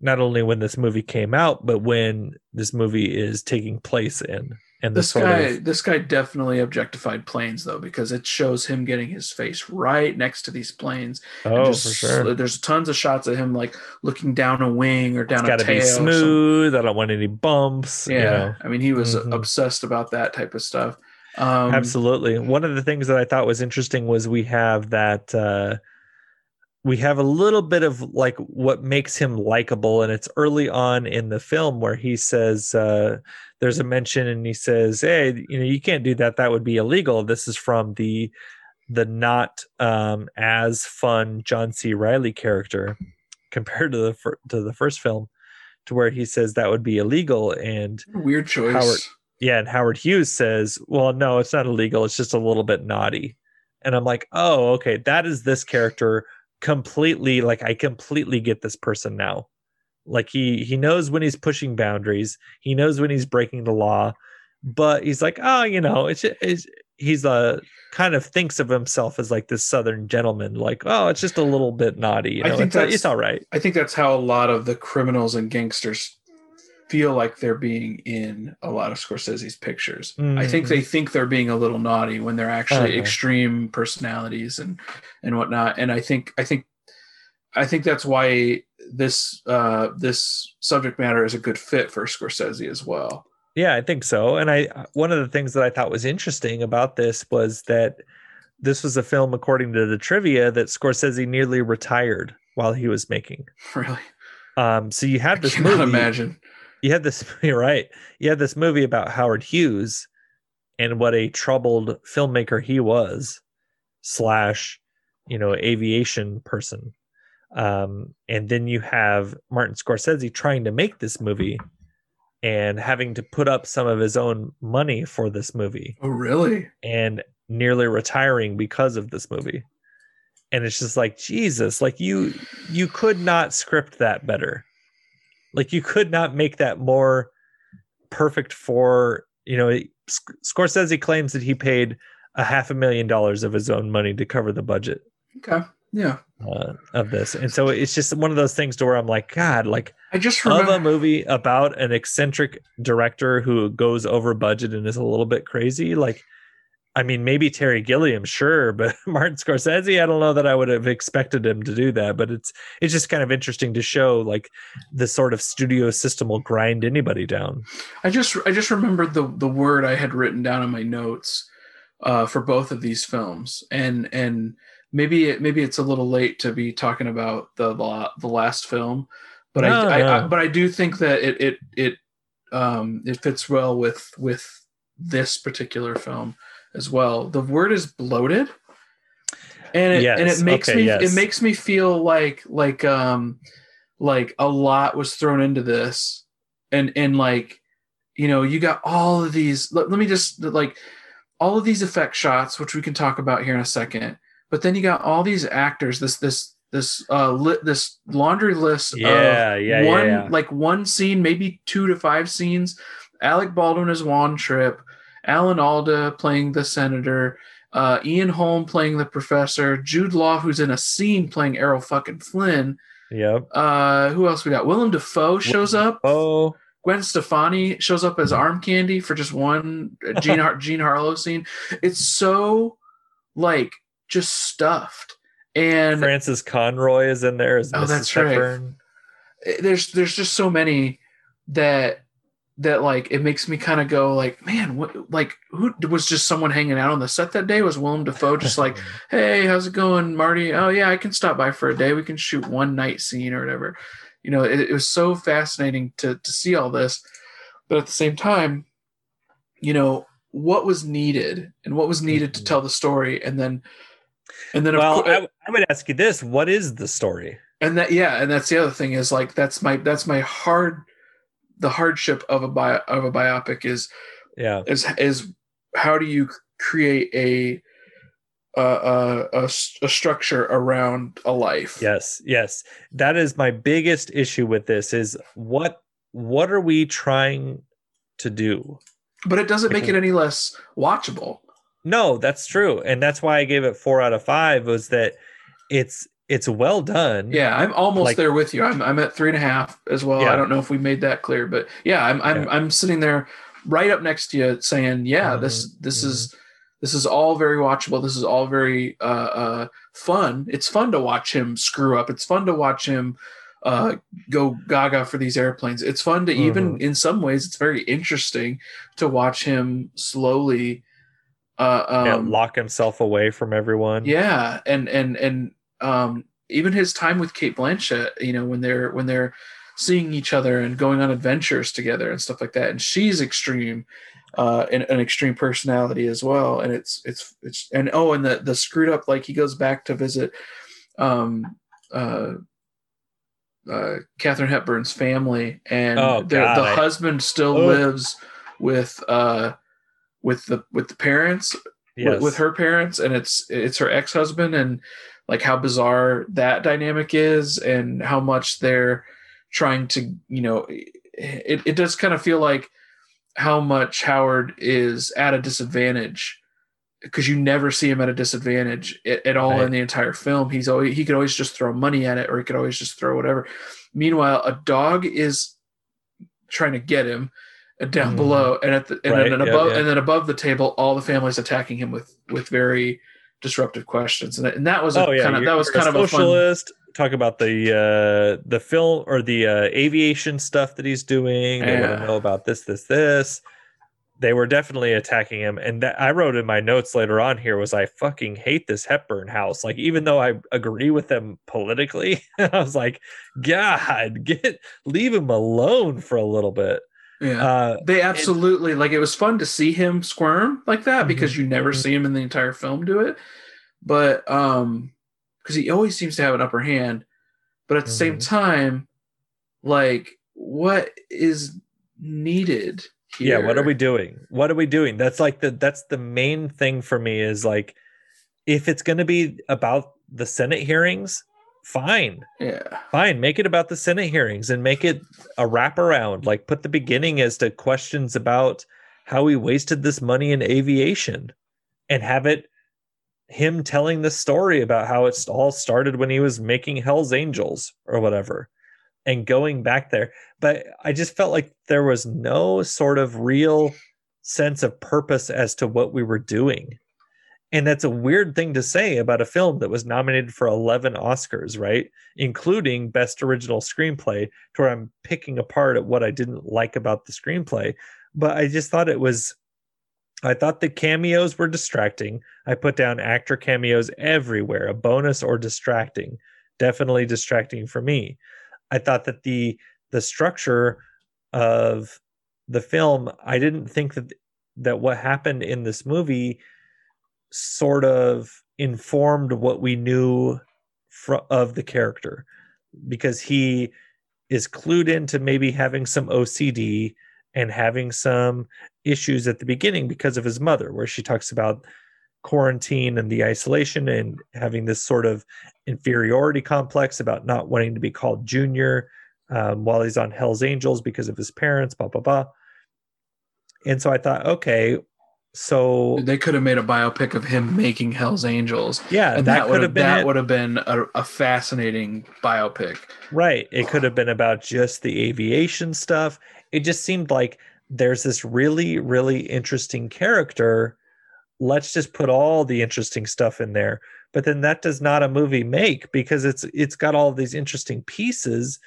not only when this movie came out, but when this movie is taking place in. And this guy of this guy definitely objectified planes though because it shows him getting his face right next to these planes oh just for sure, there's tons of shots of him like looking down a wing or down it's a got to tail be smooth. I don't want any bumps. yeah you know. i mean he was Mhm. obsessed about that type of stuff um Absolutely. One of the things that I thought was interesting was we have that uh we have a little bit of like what makes him likable and it's early on in the film where he says uh there's a mention and he says hey you know you can't do that that would be illegal this is from the the not um as fun John C Reilly character compared to the fir- to the first film to where he says that would be illegal and weird choice Howard- yeah, and Howard Hughes says, "Well, no, it's not illegal. It's just a little bit naughty." And I'm like, "Oh, okay, that is this character completely like I completely get this person now. Like he he knows when he's pushing boundaries. He knows when he's breaking the law, but he's like, "Oh, you know, it's, it's he's a kind of thinks of himself as like this southern gentleman like, "Oh, it's just a little bit naughty, you I think It's, that's- it's all right." i think that's how a lot of the criminals and gangsters feel like they're being in a lot of scorsese's pictures i think they think they're being a little naughty when they're actually Uh-huh. extreme personalities and and whatnot and i think i think i think that's why this uh this subject matter is a good fit for scorsese as well Yeah, I think so. And I one of the things that I thought was interesting about this was that this was a film, according to the trivia, that Scorsese nearly retired while he was making. [laughs] really Um, so you had this cannot movie. imagine You had this [laughs] you're right. You had this movie about Howard Hughes and what a troubled filmmaker he was, slash, you know, aviation person. Um, and then you have Martin Scorsese trying to make this movie and having to put up some of his own money for this movie oh really and nearly retiring because of this movie. And it's just like Jesus, like you you could not script that better. Like you could not make that more perfect for, you know, Sc- Scorsese claims that he paid a half a million dollars of his own money to cover the budget okay yeah uh, of this. And so it's just one of those things to where I'm like, God, like i just of a movie about an eccentric director who goes over budget and is a little bit crazy. Like, I mean, maybe Terry Gilliam, sure, but [laughs] Martin Scorsese, I don't know that I would have expected him to do that. But it's it's just kind of interesting to show like the sort of studio system will grind anybody down. I just I just remembered the the word I had written down in my notes uh, for both of these films, and and maybe it maybe it's a little late to be talking about the the, the last film, but No, I, I, I but I do think that it it it um it fits well with with this particular film as well. The word is bloated. And it, and it makes okay, me yes. it makes me feel like like um like a lot was thrown into this and and like you know you got all of these let, let me just like all of these effect shots which we can talk about here in a second but then you got all these actors this this this uh li- this laundry list Yeah, of yeah, yeah, one yeah. like one scene maybe two to five scenes Alec Baldwin as Juan Trippe, Alan Alda playing the senator, uh, Ian Holm playing the professor, Jude Law who's in a scene playing Errol fucking Flynn. Yep. Uh, who else we got? Willem Dafoe shows up. Oh, Gwen Stefani shows up as arm candy for just one Jean Jean Harlow scene. It's so like just stuffed. And Frances Conroy is in there as Oh, Mrs. that's right. Eh, there's there's just so many that that like it makes me kind of go like man what like who was just someone hanging out on the set that day? Was Willem Dafoe just like [laughs] hey how's it going Marty? Oh yeah I can stop by for a day. We can shoot one night scene or whatever. You know it, it was so fascinating to to see all this. But at the same time you know what was needed and what was needed to mm-hmm. tell the story and then and then Well, course I, I would ask you this: What is the story? and that yeah and that's the other thing is like that's my that's my hard the hardship of a bio of a biopic is Yeah, is is how do you create a a a structure around a life yes, yes. That is my biggest issue with this: is what what are we trying to do? but it doesn't make it any less watchable No, that's true, and that's why I gave it four out of five. Was that it's it's well done. yeah i'm almost Like- there with you i'm, I'm at three and a half as well Yeah. i don't know if we made that clear but yeah i'm i'm, Yeah. I'm sitting there right up next to you saying yeah this Mm-hmm. this is this is all very watchable this is all very uh, uh, fun it's fun to watch him screw up it's fun to watch him uh, go gaga for these airplanes it's fun to even Mm-hmm. in some ways it's very interesting to watch him slowly uh, um, Yeah, lock himself away from everyone. yeah, and and and um, even his time with Cate Blanchett, you know, when they're when they're seeing each other and going on adventures together and stuff like that, and she's extreme, uh, and an extreme personality as well, and it's it's it's and oh, and the the screwed up like he goes back to visit, um, uh. Uh, Katharine Hepburn's family, and Oh, the, husband still Ugh. lives with uh, with the with the parents, Yes. with, with her parents and it's it's her ex-husband and like how bizarre that dynamic is and how much they're trying to you know it, it does kind of feel like how much howard is at a disadvantage because you never see him at a disadvantage at, all Right. in the entire film he's always he could always just throw money at it or he could always just throw whatever meanwhile a dog is trying to get him down Mhm. below and at the and Right, then above and then above the table all the families attacking him with with very disruptive questions and, that- and that was a oh yeah, kind of that was kind of a fun socialist. Talk about the uh, the film or the uh, aviation stuff that he's doing. They want to know about this, this, this. They were definitely attacking him, and that I wrote in my notes later on here was I fucking hate this Hepburn house. Like even though I agree with them politically, [laughs] I was like, God, get leave him alone for a little bit. Yeah. Uh, they absolutely like it was fun to see him squirm like that because you never mhm. see him in the entire film do it. But um because he always seems to have an upper hand. But at the same Mhm. time like what is needed here yeah what are we doing? What are we doing? That's like the that's the main thing for me is like if it's going to be about the senate hearings fine. Yeah. Fine make it about the senate hearings and make it a wraparound. Like put the beginning as to questions about how he wasted this money in aviation and have it him telling the story about how it's all started when he was making hell's angels or whatever and going back there. But i just felt like there was no sort of real sense of purpose as to what we were doing and that's a weird thing to say about a film that was nominated for 11 oscars right? Including best original screenplay to where i'm picking apart at what i didn't like about the screenplay. But i just thought it was i thought the cameos were distracting. I put down actor cameos everywhere a bonus or distracting definitely distracting for me. I thought that the the structure of the film i didn't think that that what happened in this movie sort of informed what we knew fr- of the character because he is clued into maybe having some OCD and having some issues at the beginning because of his mother where she talks about quarantine and the isolation and having this sort of inferiority complex about not wanting to be called junior um, while he's on Hell's Angels because of his parents, blah blah blah. And so I thought, okay, so they could have made a biopic of him making Hell's Angels. Yeah, and that that, would have been that it. would have been a, a fascinating biopic. Right. It could have been about just the aviation stuff. It just seemed like there's this really, really interesting character. Let's just put all the interesting stuff in there. But then that does not a movie make because it's it's got all these interesting pieces,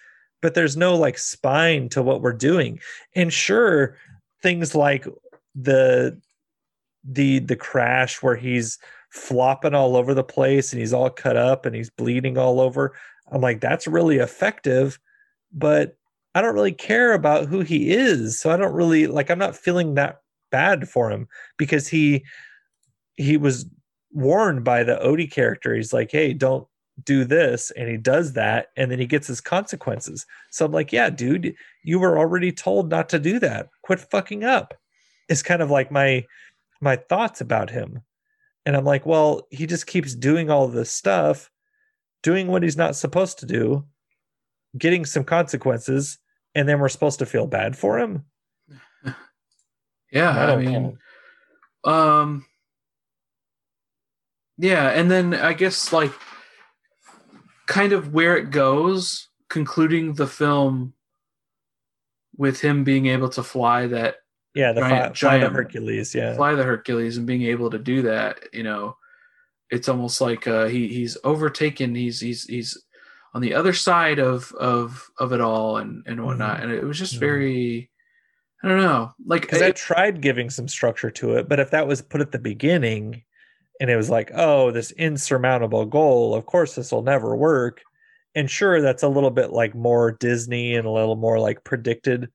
but there's no like spine to what we're doing. And sure, things like the the the crash where he's flopping all over the place and he's all cut up and he's bleeding all over. I'm like, that's really effective, but I don't really care about who he is. So I don't really like I'm not feeling that bad for him because he he was warned by the Odie character. He's like, hey, don't do this. And he does that, and then he gets his consequences. So I'm like, yeah, dude, you were already told not to do that. Quit fucking up. It's kind of like my my thoughts about him. And I'm like, well, he just keeps doing all this stuff, doing what he's not supposed to do, getting some consequences, and then we're supposed to feel bad for him. [laughs] Yeah, I I, mean, um, yeah, and then I guess like kind of where it goes, concluding the film with him being able to fly that Yeah, the giant, fly, fly the Hercules. Yeah, fly the Hercules and being able to do that, you know, it's almost like uh, he he's overtaken. He's he's he's on the other side of of of it all and and whatnot. And it was just very, I don't know, like because I tried giving some structure to it, but if that was put at the beginning, and it was like, oh, this insurmountable goal, of course this will never work. And sure, that's a little bit like more Disney and a little more like predicted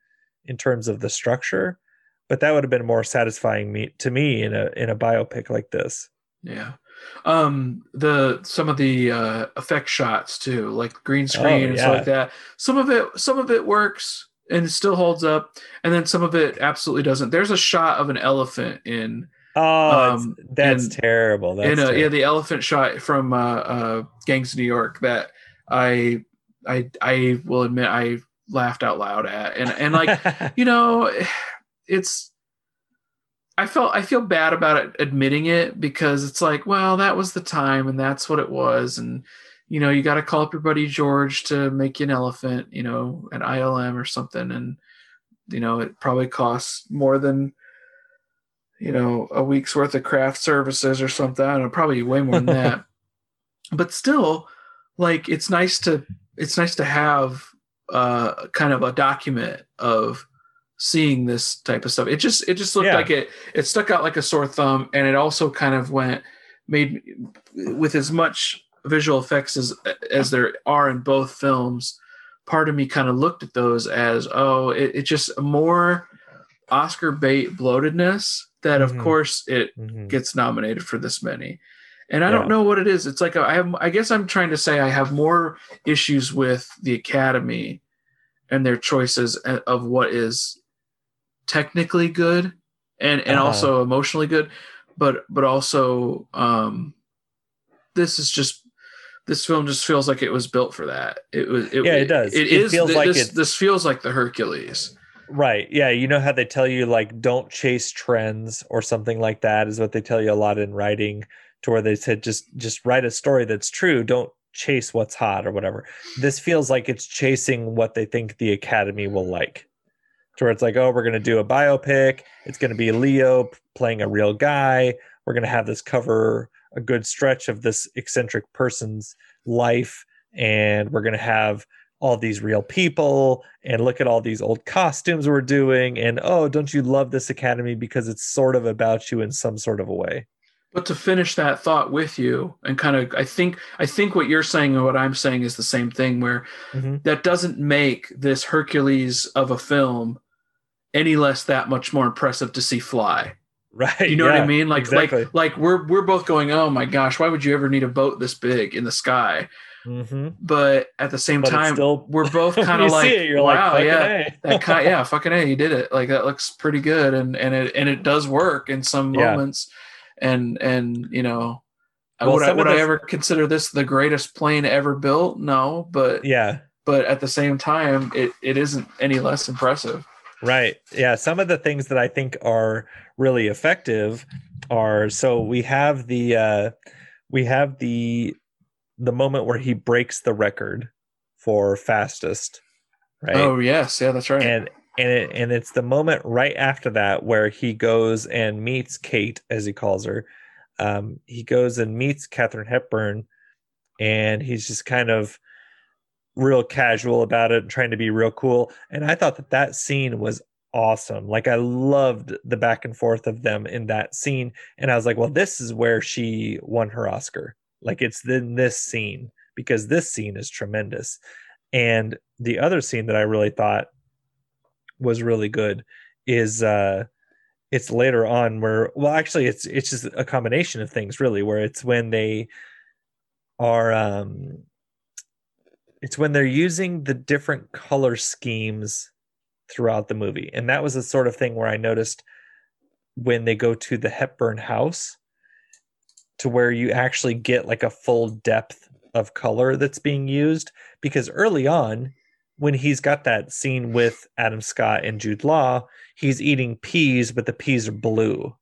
in terms of the structure, but that would have been more satisfying me to me in a in a biopic like this. Yeah. Um the some of the uh effect shots too, like green screen and stuff like that. Some of it some of it works and it still holds up, and then some of it absolutely doesn't. There's a shot of an elephant in Oh, Um, that's and- terrible. That's in a, yeah, the elephant shot from uh, uh Gangs of New York that I I I will admit I laughed out loud at. And and like [laughs] you know, it's I felt I feel bad about it admitting it because it's like, well, that was the time and that's what it was. And you know, you gotta call up your buddy George to make you an elephant, you know, an ILM or something. And you know, it probably costs more than you know, a week's worth of craft services or something. I don't know, probably way more than [laughs] that. but still, like it's nice to it's nice to have uh kind of a document of seeing this type of stuff. It just it just looked Yeah. like it it stuck out like a sore thumb and it also kind of went made with as much visual effects as as there are in both films part of me kind of looked at those as oh it, it just more oscar bait bloatedness that of Mhm. course it Mhm. gets nominated for this many and i Yeah. don't know what it is it's like i have i guess i'm trying to say i have more issues with the academy and their choices of what is technically good and and Uh-huh. also emotionally good but but also um this is just this film just feels like it was built for that it was it, Yeah, it does. it It is feels th- like this, this feels like the hercules Right. Yeah. You know how they tell you, like, don't chase trends or something like that, is what they tell you a lot in writing, to where they said, just, just write a story that's true. Don't chase what's hot or whatever. This feels like it's chasing what they think the Academy will like. To where it's like, oh, we're going to do a biopic. It's going to be Leo playing a real guy. We're going to have this cover a good stretch of this eccentric person's life. And we're going to have all these real people and look at all these old costumes we're doing and oh don't you love this academy because it's sort of about you in some sort of a way but to finish that thought with you and kind of i think i think what you're saying and what i'm saying is the same thing where Mhm. that doesn't make this hercules of a film any less that much more impressive to see fly right you know what i mean like exactly. like like we're we're both going oh my gosh why would you ever need a boat this big in the sky Mhm. but at the same But time still- we're both [laughs] kind of you like it, you're like, wow "Fucking yeah A." that kind yeah fucking a you did it like that looks pretty good and and it and it does work in some Yeah. moments and and you know Well, would I would I ever consider this the greatest plane ever built no but yeah but at the same time it it isn't any less impressive Right. Yeah. Some of the things that I think are really effective are so we have the uh we have the the moment where he breaks the record for fastest. Right. Oh yes, yeah, that's right. And and it and it's the moment right after that where he goes and meets Kate, as he calls her. Um, he goes and meets Katharine Hepburn, and he's just kind of real casual about it and trying to be real cool. And I thought that that scene was awesome. Like I loved the back and forth of them in that scene. And I was like, well, this is where she won her Oscar. Like it's in this scene because this scene is tremendous. And the other scene that I really thought was really good is uh it's later on where well actually it's it's just a combination of things really where it's when they are um it's when they're using the different color schemes throughout the movie. And that was the sort of thing where I noticed when they go to the Hepburn house to where you actually get like a full depth of color that's being used because early on when he's got that scene with Adam Scott and Jude Law, he's eating peas but the peas are blue.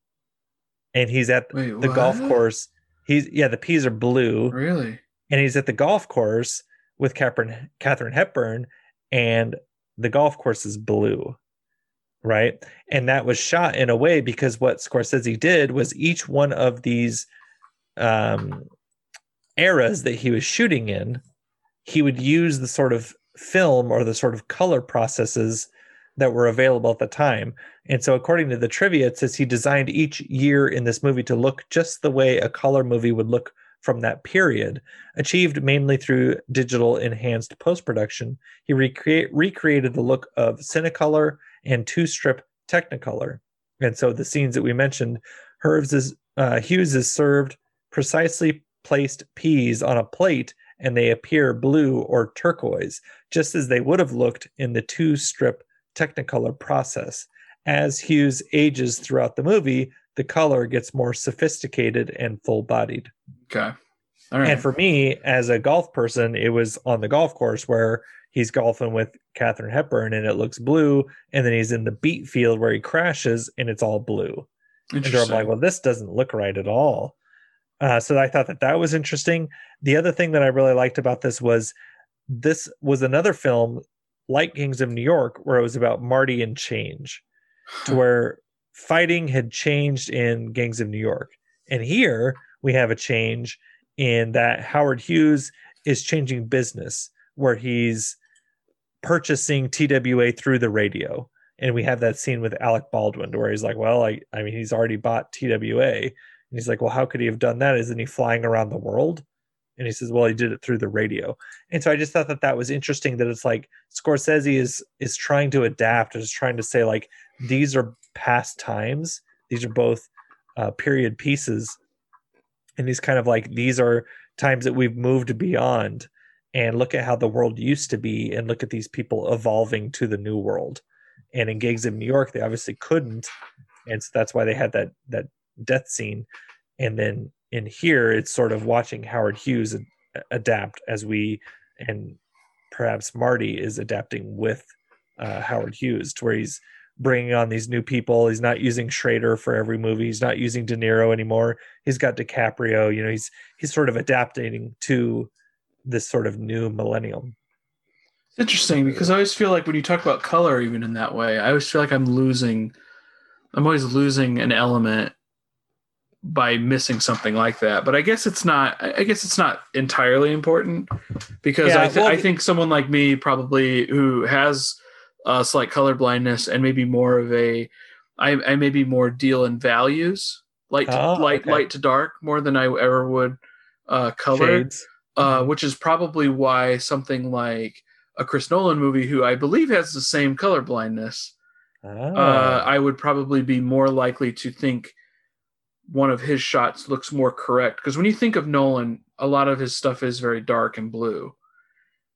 And he's at Wait, the golf course. He's yeah, the peas are blue Really? and he's at the golf course with Katharine, Katharine Hepburn, and the golf course is blue, right? And that was shot in a way because what Scorsese did was each one of these um, eras that he was shooting in, he would use the sort of film or the sort of color processes that were available at the time. And so, according to the trivia, it says he designed each year in this movie to look just the way a color movie would look from that period, achieved mainly through digital enhanced post production. He recreate, recreated the look of Cinecolor and two strip Technicolor. And so the scenes that we mentioned, Herves is, uh, Hughes is served precisely placed peas on a plate and they appear blue or turquoise, just as they would have looked in the two strip Technicolor process. As Hughes ages throughout the movie, the color gets more sophisticated and full bodied. Okay. All right. And for me, as a golf person, it was on the golf course where he's golfing with Katharine Hepburn and it looks blue. And then he's in the beet field where he crashes and it's all blue. And I'm like, well, this doesn't look right at all. Uh, so I thought that that was interesting. The other thing that I really liked about this was this was another film like Gangs of New York where it was about Marty and change, to where fighting had changed in Gangs of New York. And here we have a change in that Howard Hughes is changing business where he's purchasing TWA through the radio. And we have that scene with Alec Baldwin where he's like, Well, I, I mean, he's already bought TWA. And he's like, Well, how could he have done that? Isn't he flying around the world? And he says, Well, he did it through the radio. And so I just thought that that was interesting that it's like Scorsese is is trying to adapt, is trying to say like these are past times. These are both uh, period pieces, and he's kind of like these are times that we've moved beyond. And look at how the world used to be, and look at these people evolving to the new world. And in Gangs in New York, they obviously couldn't, and so that's why they had that that death scene. And then in here, it's sort of watching Howard Hughes ad- adapt as we and perhaps Marty is adapting with uh, Howard Hughes, to where he's bringing on these new people. He's not using Schrader for every movie. He's not using De Niro anymore. He's got DiCaprio. You know, he's he's sort of adapting to this sort of new millennium. It's interesting because I always feel like when you talk about color, even in that way, I always feel like I'm losing. I'm always losing an element by missing something like that. But I guess it's not. I guess it's not entirely important because Yeah, I, th- well, I think someone like me probably who has a slight color blindness and maybe more of a, I, I maybe more deal in values, light to, Oh, light okay. light to dark more than I ever would uh, color uh, which is probably why something like a Chris Nolan movie, who I believe has the same color blindness, Ah. uh, I would probably be more likely to think one of his shots looks more correct. Because when you think of Nolan, a lot of his stuff is very dark and blue.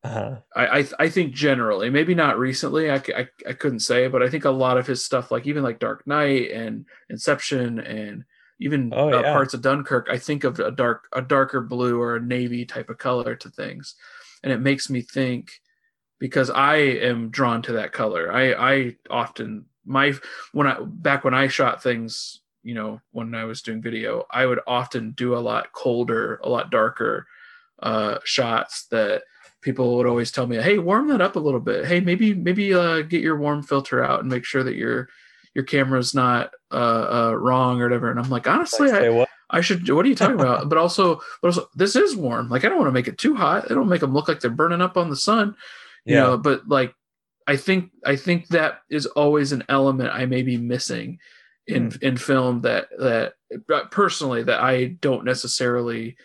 uh-huh. I I, I think generally, maybe not recently. I, c- I, I couldn't say, but I think a lot of his stuff, like even like Dark Knight and Inception and even Oh, uh, parts of Dunkirk, I think of a dark a darker blue or a navy type of color to things, and it makes me think because I am drawn to that color. I I often my when I back when I shot things, you know, when I was doing video, I would often do a lot colder, a lot darker uh shots that people would always tell me, "Hey, warm that up a little bit. Hey, maybe maybe uh get your warm filter out and make sure that your your camera's not uh, uh wrong or whatever." And I'm like, "Honestly, Like, I, what? I should. What are you talking about? but also, but also, this is warm. Like, I don't want to make it too hot. I don't make them look like they're burning up on the sun, you Yeah. know. But like, I think I think that is always an element I may be missing in Hmm. in film that that personally that I don't necessarily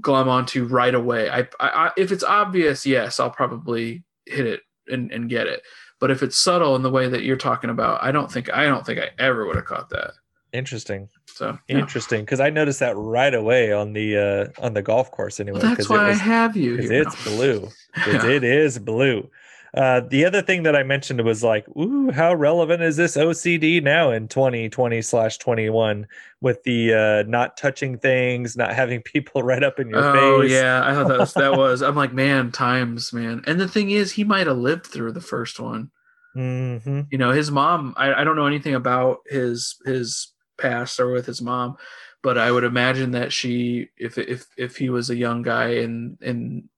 glom onto right away. I, I, I if it's obvious, yes, I'll probably hit it and, and get it. But if it's subtle in the way that you're talking about, I don't think I don't think I ever would have caught that. Interesting. So yeah. Interesting, because I noticed that right away on the uh on the golf course anyway. Well, that's why was- I have you. it's blue. [laughs] Yeah. It is blue. Uh, the other thing that I mentioned was like, ooh, how relevant is this OCD now in 2020 slash 21 with the uh, not touching things, not having [laughs] people right up in your Oh face? Oh yeah, I thought that was, that [laughs] was. I'm like, man, times, man. And the thing is, he might have lived through the first one. hmm You know, his mom. I, I don't know anything about his his past or with his mom, but I would imagine that she, if if if he was a young guy in in,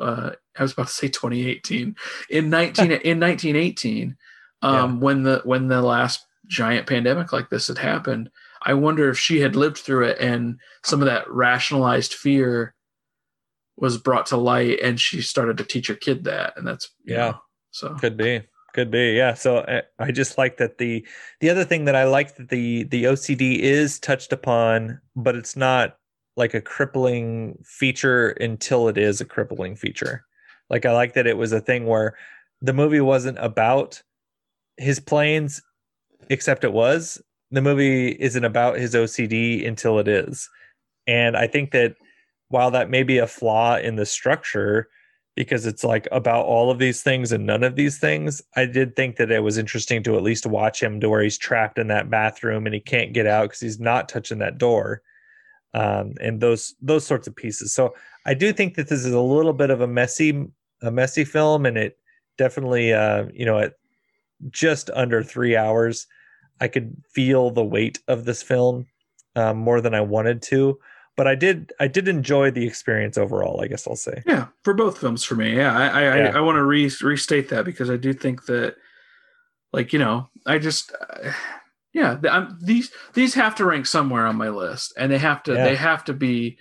uh, I was about to say 2018 in 19 [laughs] in 1918, um, when the when the last giant pandemic like this had happened. I wonder if she had lived through it and some of that rationalized fear was brought to light and she started to teach her kid that and that's you Yeah. know, so Could be. Could be. Yeah. So uh, I just like that the the other thing that I like that the the OCD is touched upon, but it's not like a crippling feature until it is a crippling feature. Like I like that it was a thing where the movie wasn't about his planes, except it was. The movie isn't about his OCD until it is. And I think that while that may be a flaw in the structure, because it's like about all of these things and none of these things, I did think that it was interesting to at least watch him to where he's trapped in that bathroom and he can't get out because he's not touching that door. Um, and those those sorts of pieces. So I do think that this is a little bit of a messy a messy film, and it definitely uh, you know at just under three hours, I could feel the weight of this film um, more than I wanted to. But I did I did enjoy the experience overall. I guess I'll say. yeah for both films for me yeah i i, Yeah. I, I want to re- restate that because i do think that like you know i just uh, [sighs] yeah I'm, these these have to rank somewhere on my list and they have to Yeah. they have to be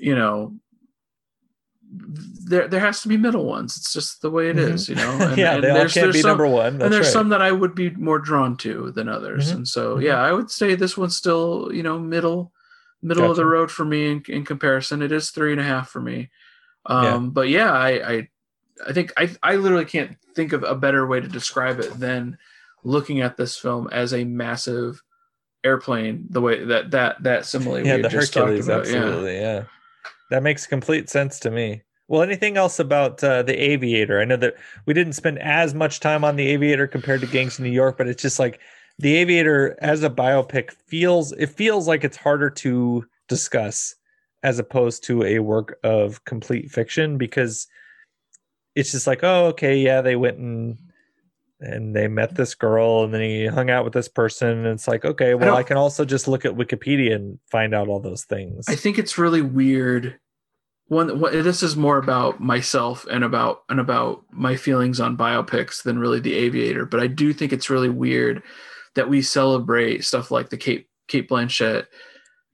you know there there has to be middle ones it's just the way it Mhm. is you know [laughs] Yeah, they all can't be some, number one. That's and there's right. some that i would be more drawn to than others Mhm. and so Mhm. yeah i would say this one's still you know middle middle of the road for me in, in comparison it is three and a half for me um Yeah. but yeah i i i think i i literally can't think of a better way to describe it than looking at this film as a massive airplane the way that that that simile yeah, we just talked Hercules, about yeah absolutely. Yeah. That makes complete sense to me. Well, anything else about uh, the Aviator? I know that we didn't spend as much time on the Aviator compared to Gangs of New York, but it's just like the Aviator as a biopic feels it feels like it's harder to discuss as opposed to a work of complete fiction because it's just like, oh, okay, yeah, they went and and they met this girl and then he hung out with this person and it's like okay well don't- I, can also just look at wikipedia and find out all those things I think it's really weird. One, what, this is more about myself and about and about my feelings on biopics than really The Aviator. But I do think it's really weird that we celebrate stuff like the Cate Cate Blanchett,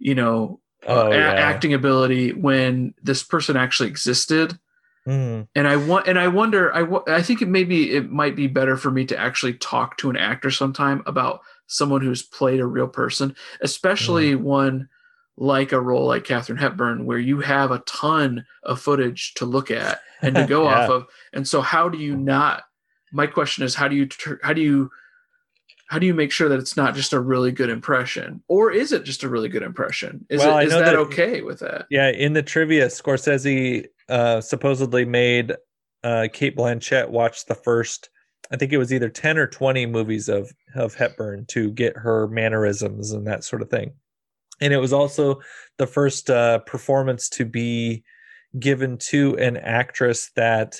you know, Oh, uh, a- yeah. acting ability when this person actually existed. Mhm. And I want, and I wonder, I, I think it maybe it might be better for me to actually talk to an actor sometime about someone who's played a real person, especially Mm. one like a role like Katharine Hepburn, where you have a ton of footage to look at and to [laughs] go off of. And so, how do you not? My question is, how do you, how do you, how do you make sure that it's not just a really good impression, or is it just a really good impression? Is Well, it is that, that- okay with that? Yeah, in the trivia, Scorsese uh, supposedly made uh, Cate Blanchett watch the first, I think it was either 10 or 20 movies of, of Hepburn to get her mannerisms and that sort of thing. And it was also the first uh, performance to be given to an actress that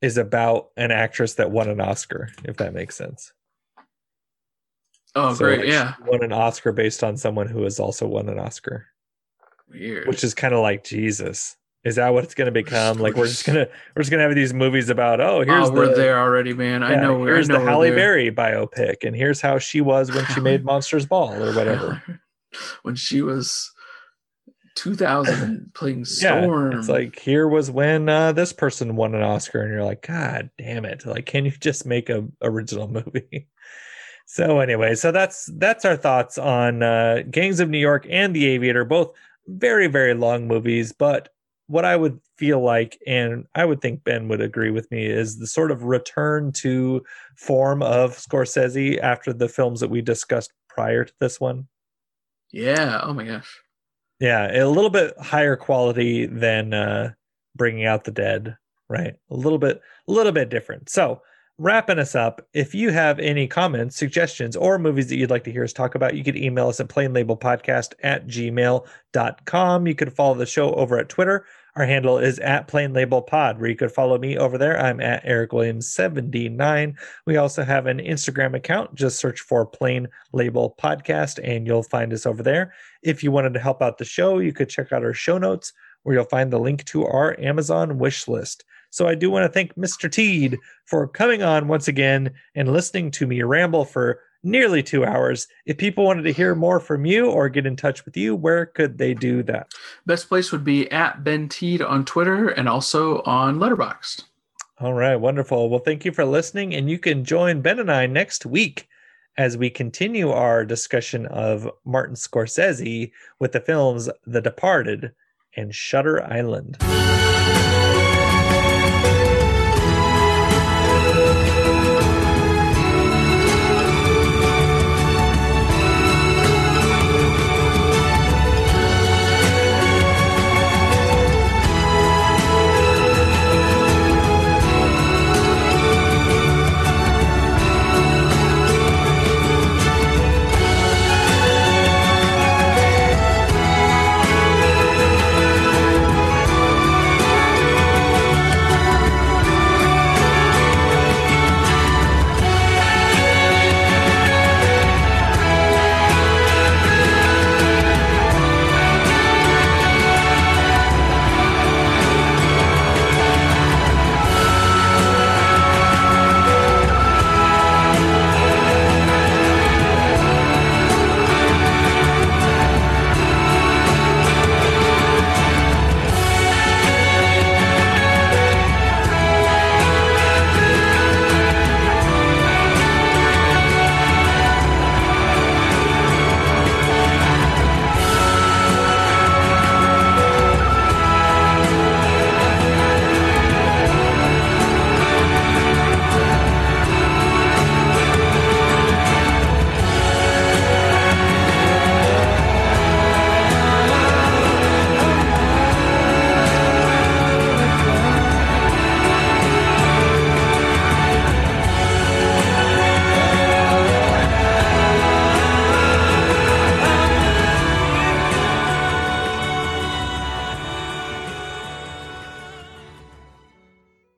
is about an actress that won an Oscar, if that makes sense. Oh, So, great! like, Yeah, won an Oscar based on someone who has also won an Oscar, weird. which is kind of like Jesus. Is that what it's going to become? Like we're just gonna we're just gonna have these movies about oh here's oh, we're the there already, man. I know. we're- here's know the Halle. Berry biopic, and here's how she was when she made [laughs] Monsters Ball or whatever. [laughs] when she was 2000 [laughs] playing Yeah, Storm. it's like here was when uh, this person won an Oscar, and you're like, God damn it! Like, can you just make a original movie? so anyway, so that's that's our thoughts on uh, Gangs of New York and The Aviator, both very very long movies. But what I would feel like, and I would think Ben would agree with me, is the sort of return to form of Scorsese after the films that we discussed prior to this one. yeah. Oh my gosh. Yeah, a little bit higher quality than uh, Bringing Out the Dead, right? A little bit, a little bit different. So, wrapping us up, if you have any comments, suggestions, or movies that you'd like to hear us talk about, you could email us at plainlabelpodcast at gmail.com. You could follow the show over at Twitter. Our handle is at Plain Label Pod, where you could follow me over there. I'm at Eric Williams 79. We also have an Instagram account. Just search for Plain Label Podcast, and you'll find us over there. If you wanted to help out the show, you could check out our show notes, where you'll find the link to our Amazon wish list. So I do want to thank Mr. Teed for coming on once again and listening to me ramble for nearly two hours. If people wanted to hear more from you or get in touch with you, where could they do that? Best place would be at Ben Teed on Twitter and also on Letterboxd. All right, wonderful. Well, thank you for listening, and you can join Ben and I next week as we continue our discussion of Martin Scorsese with the films The Departed and Shutter Island.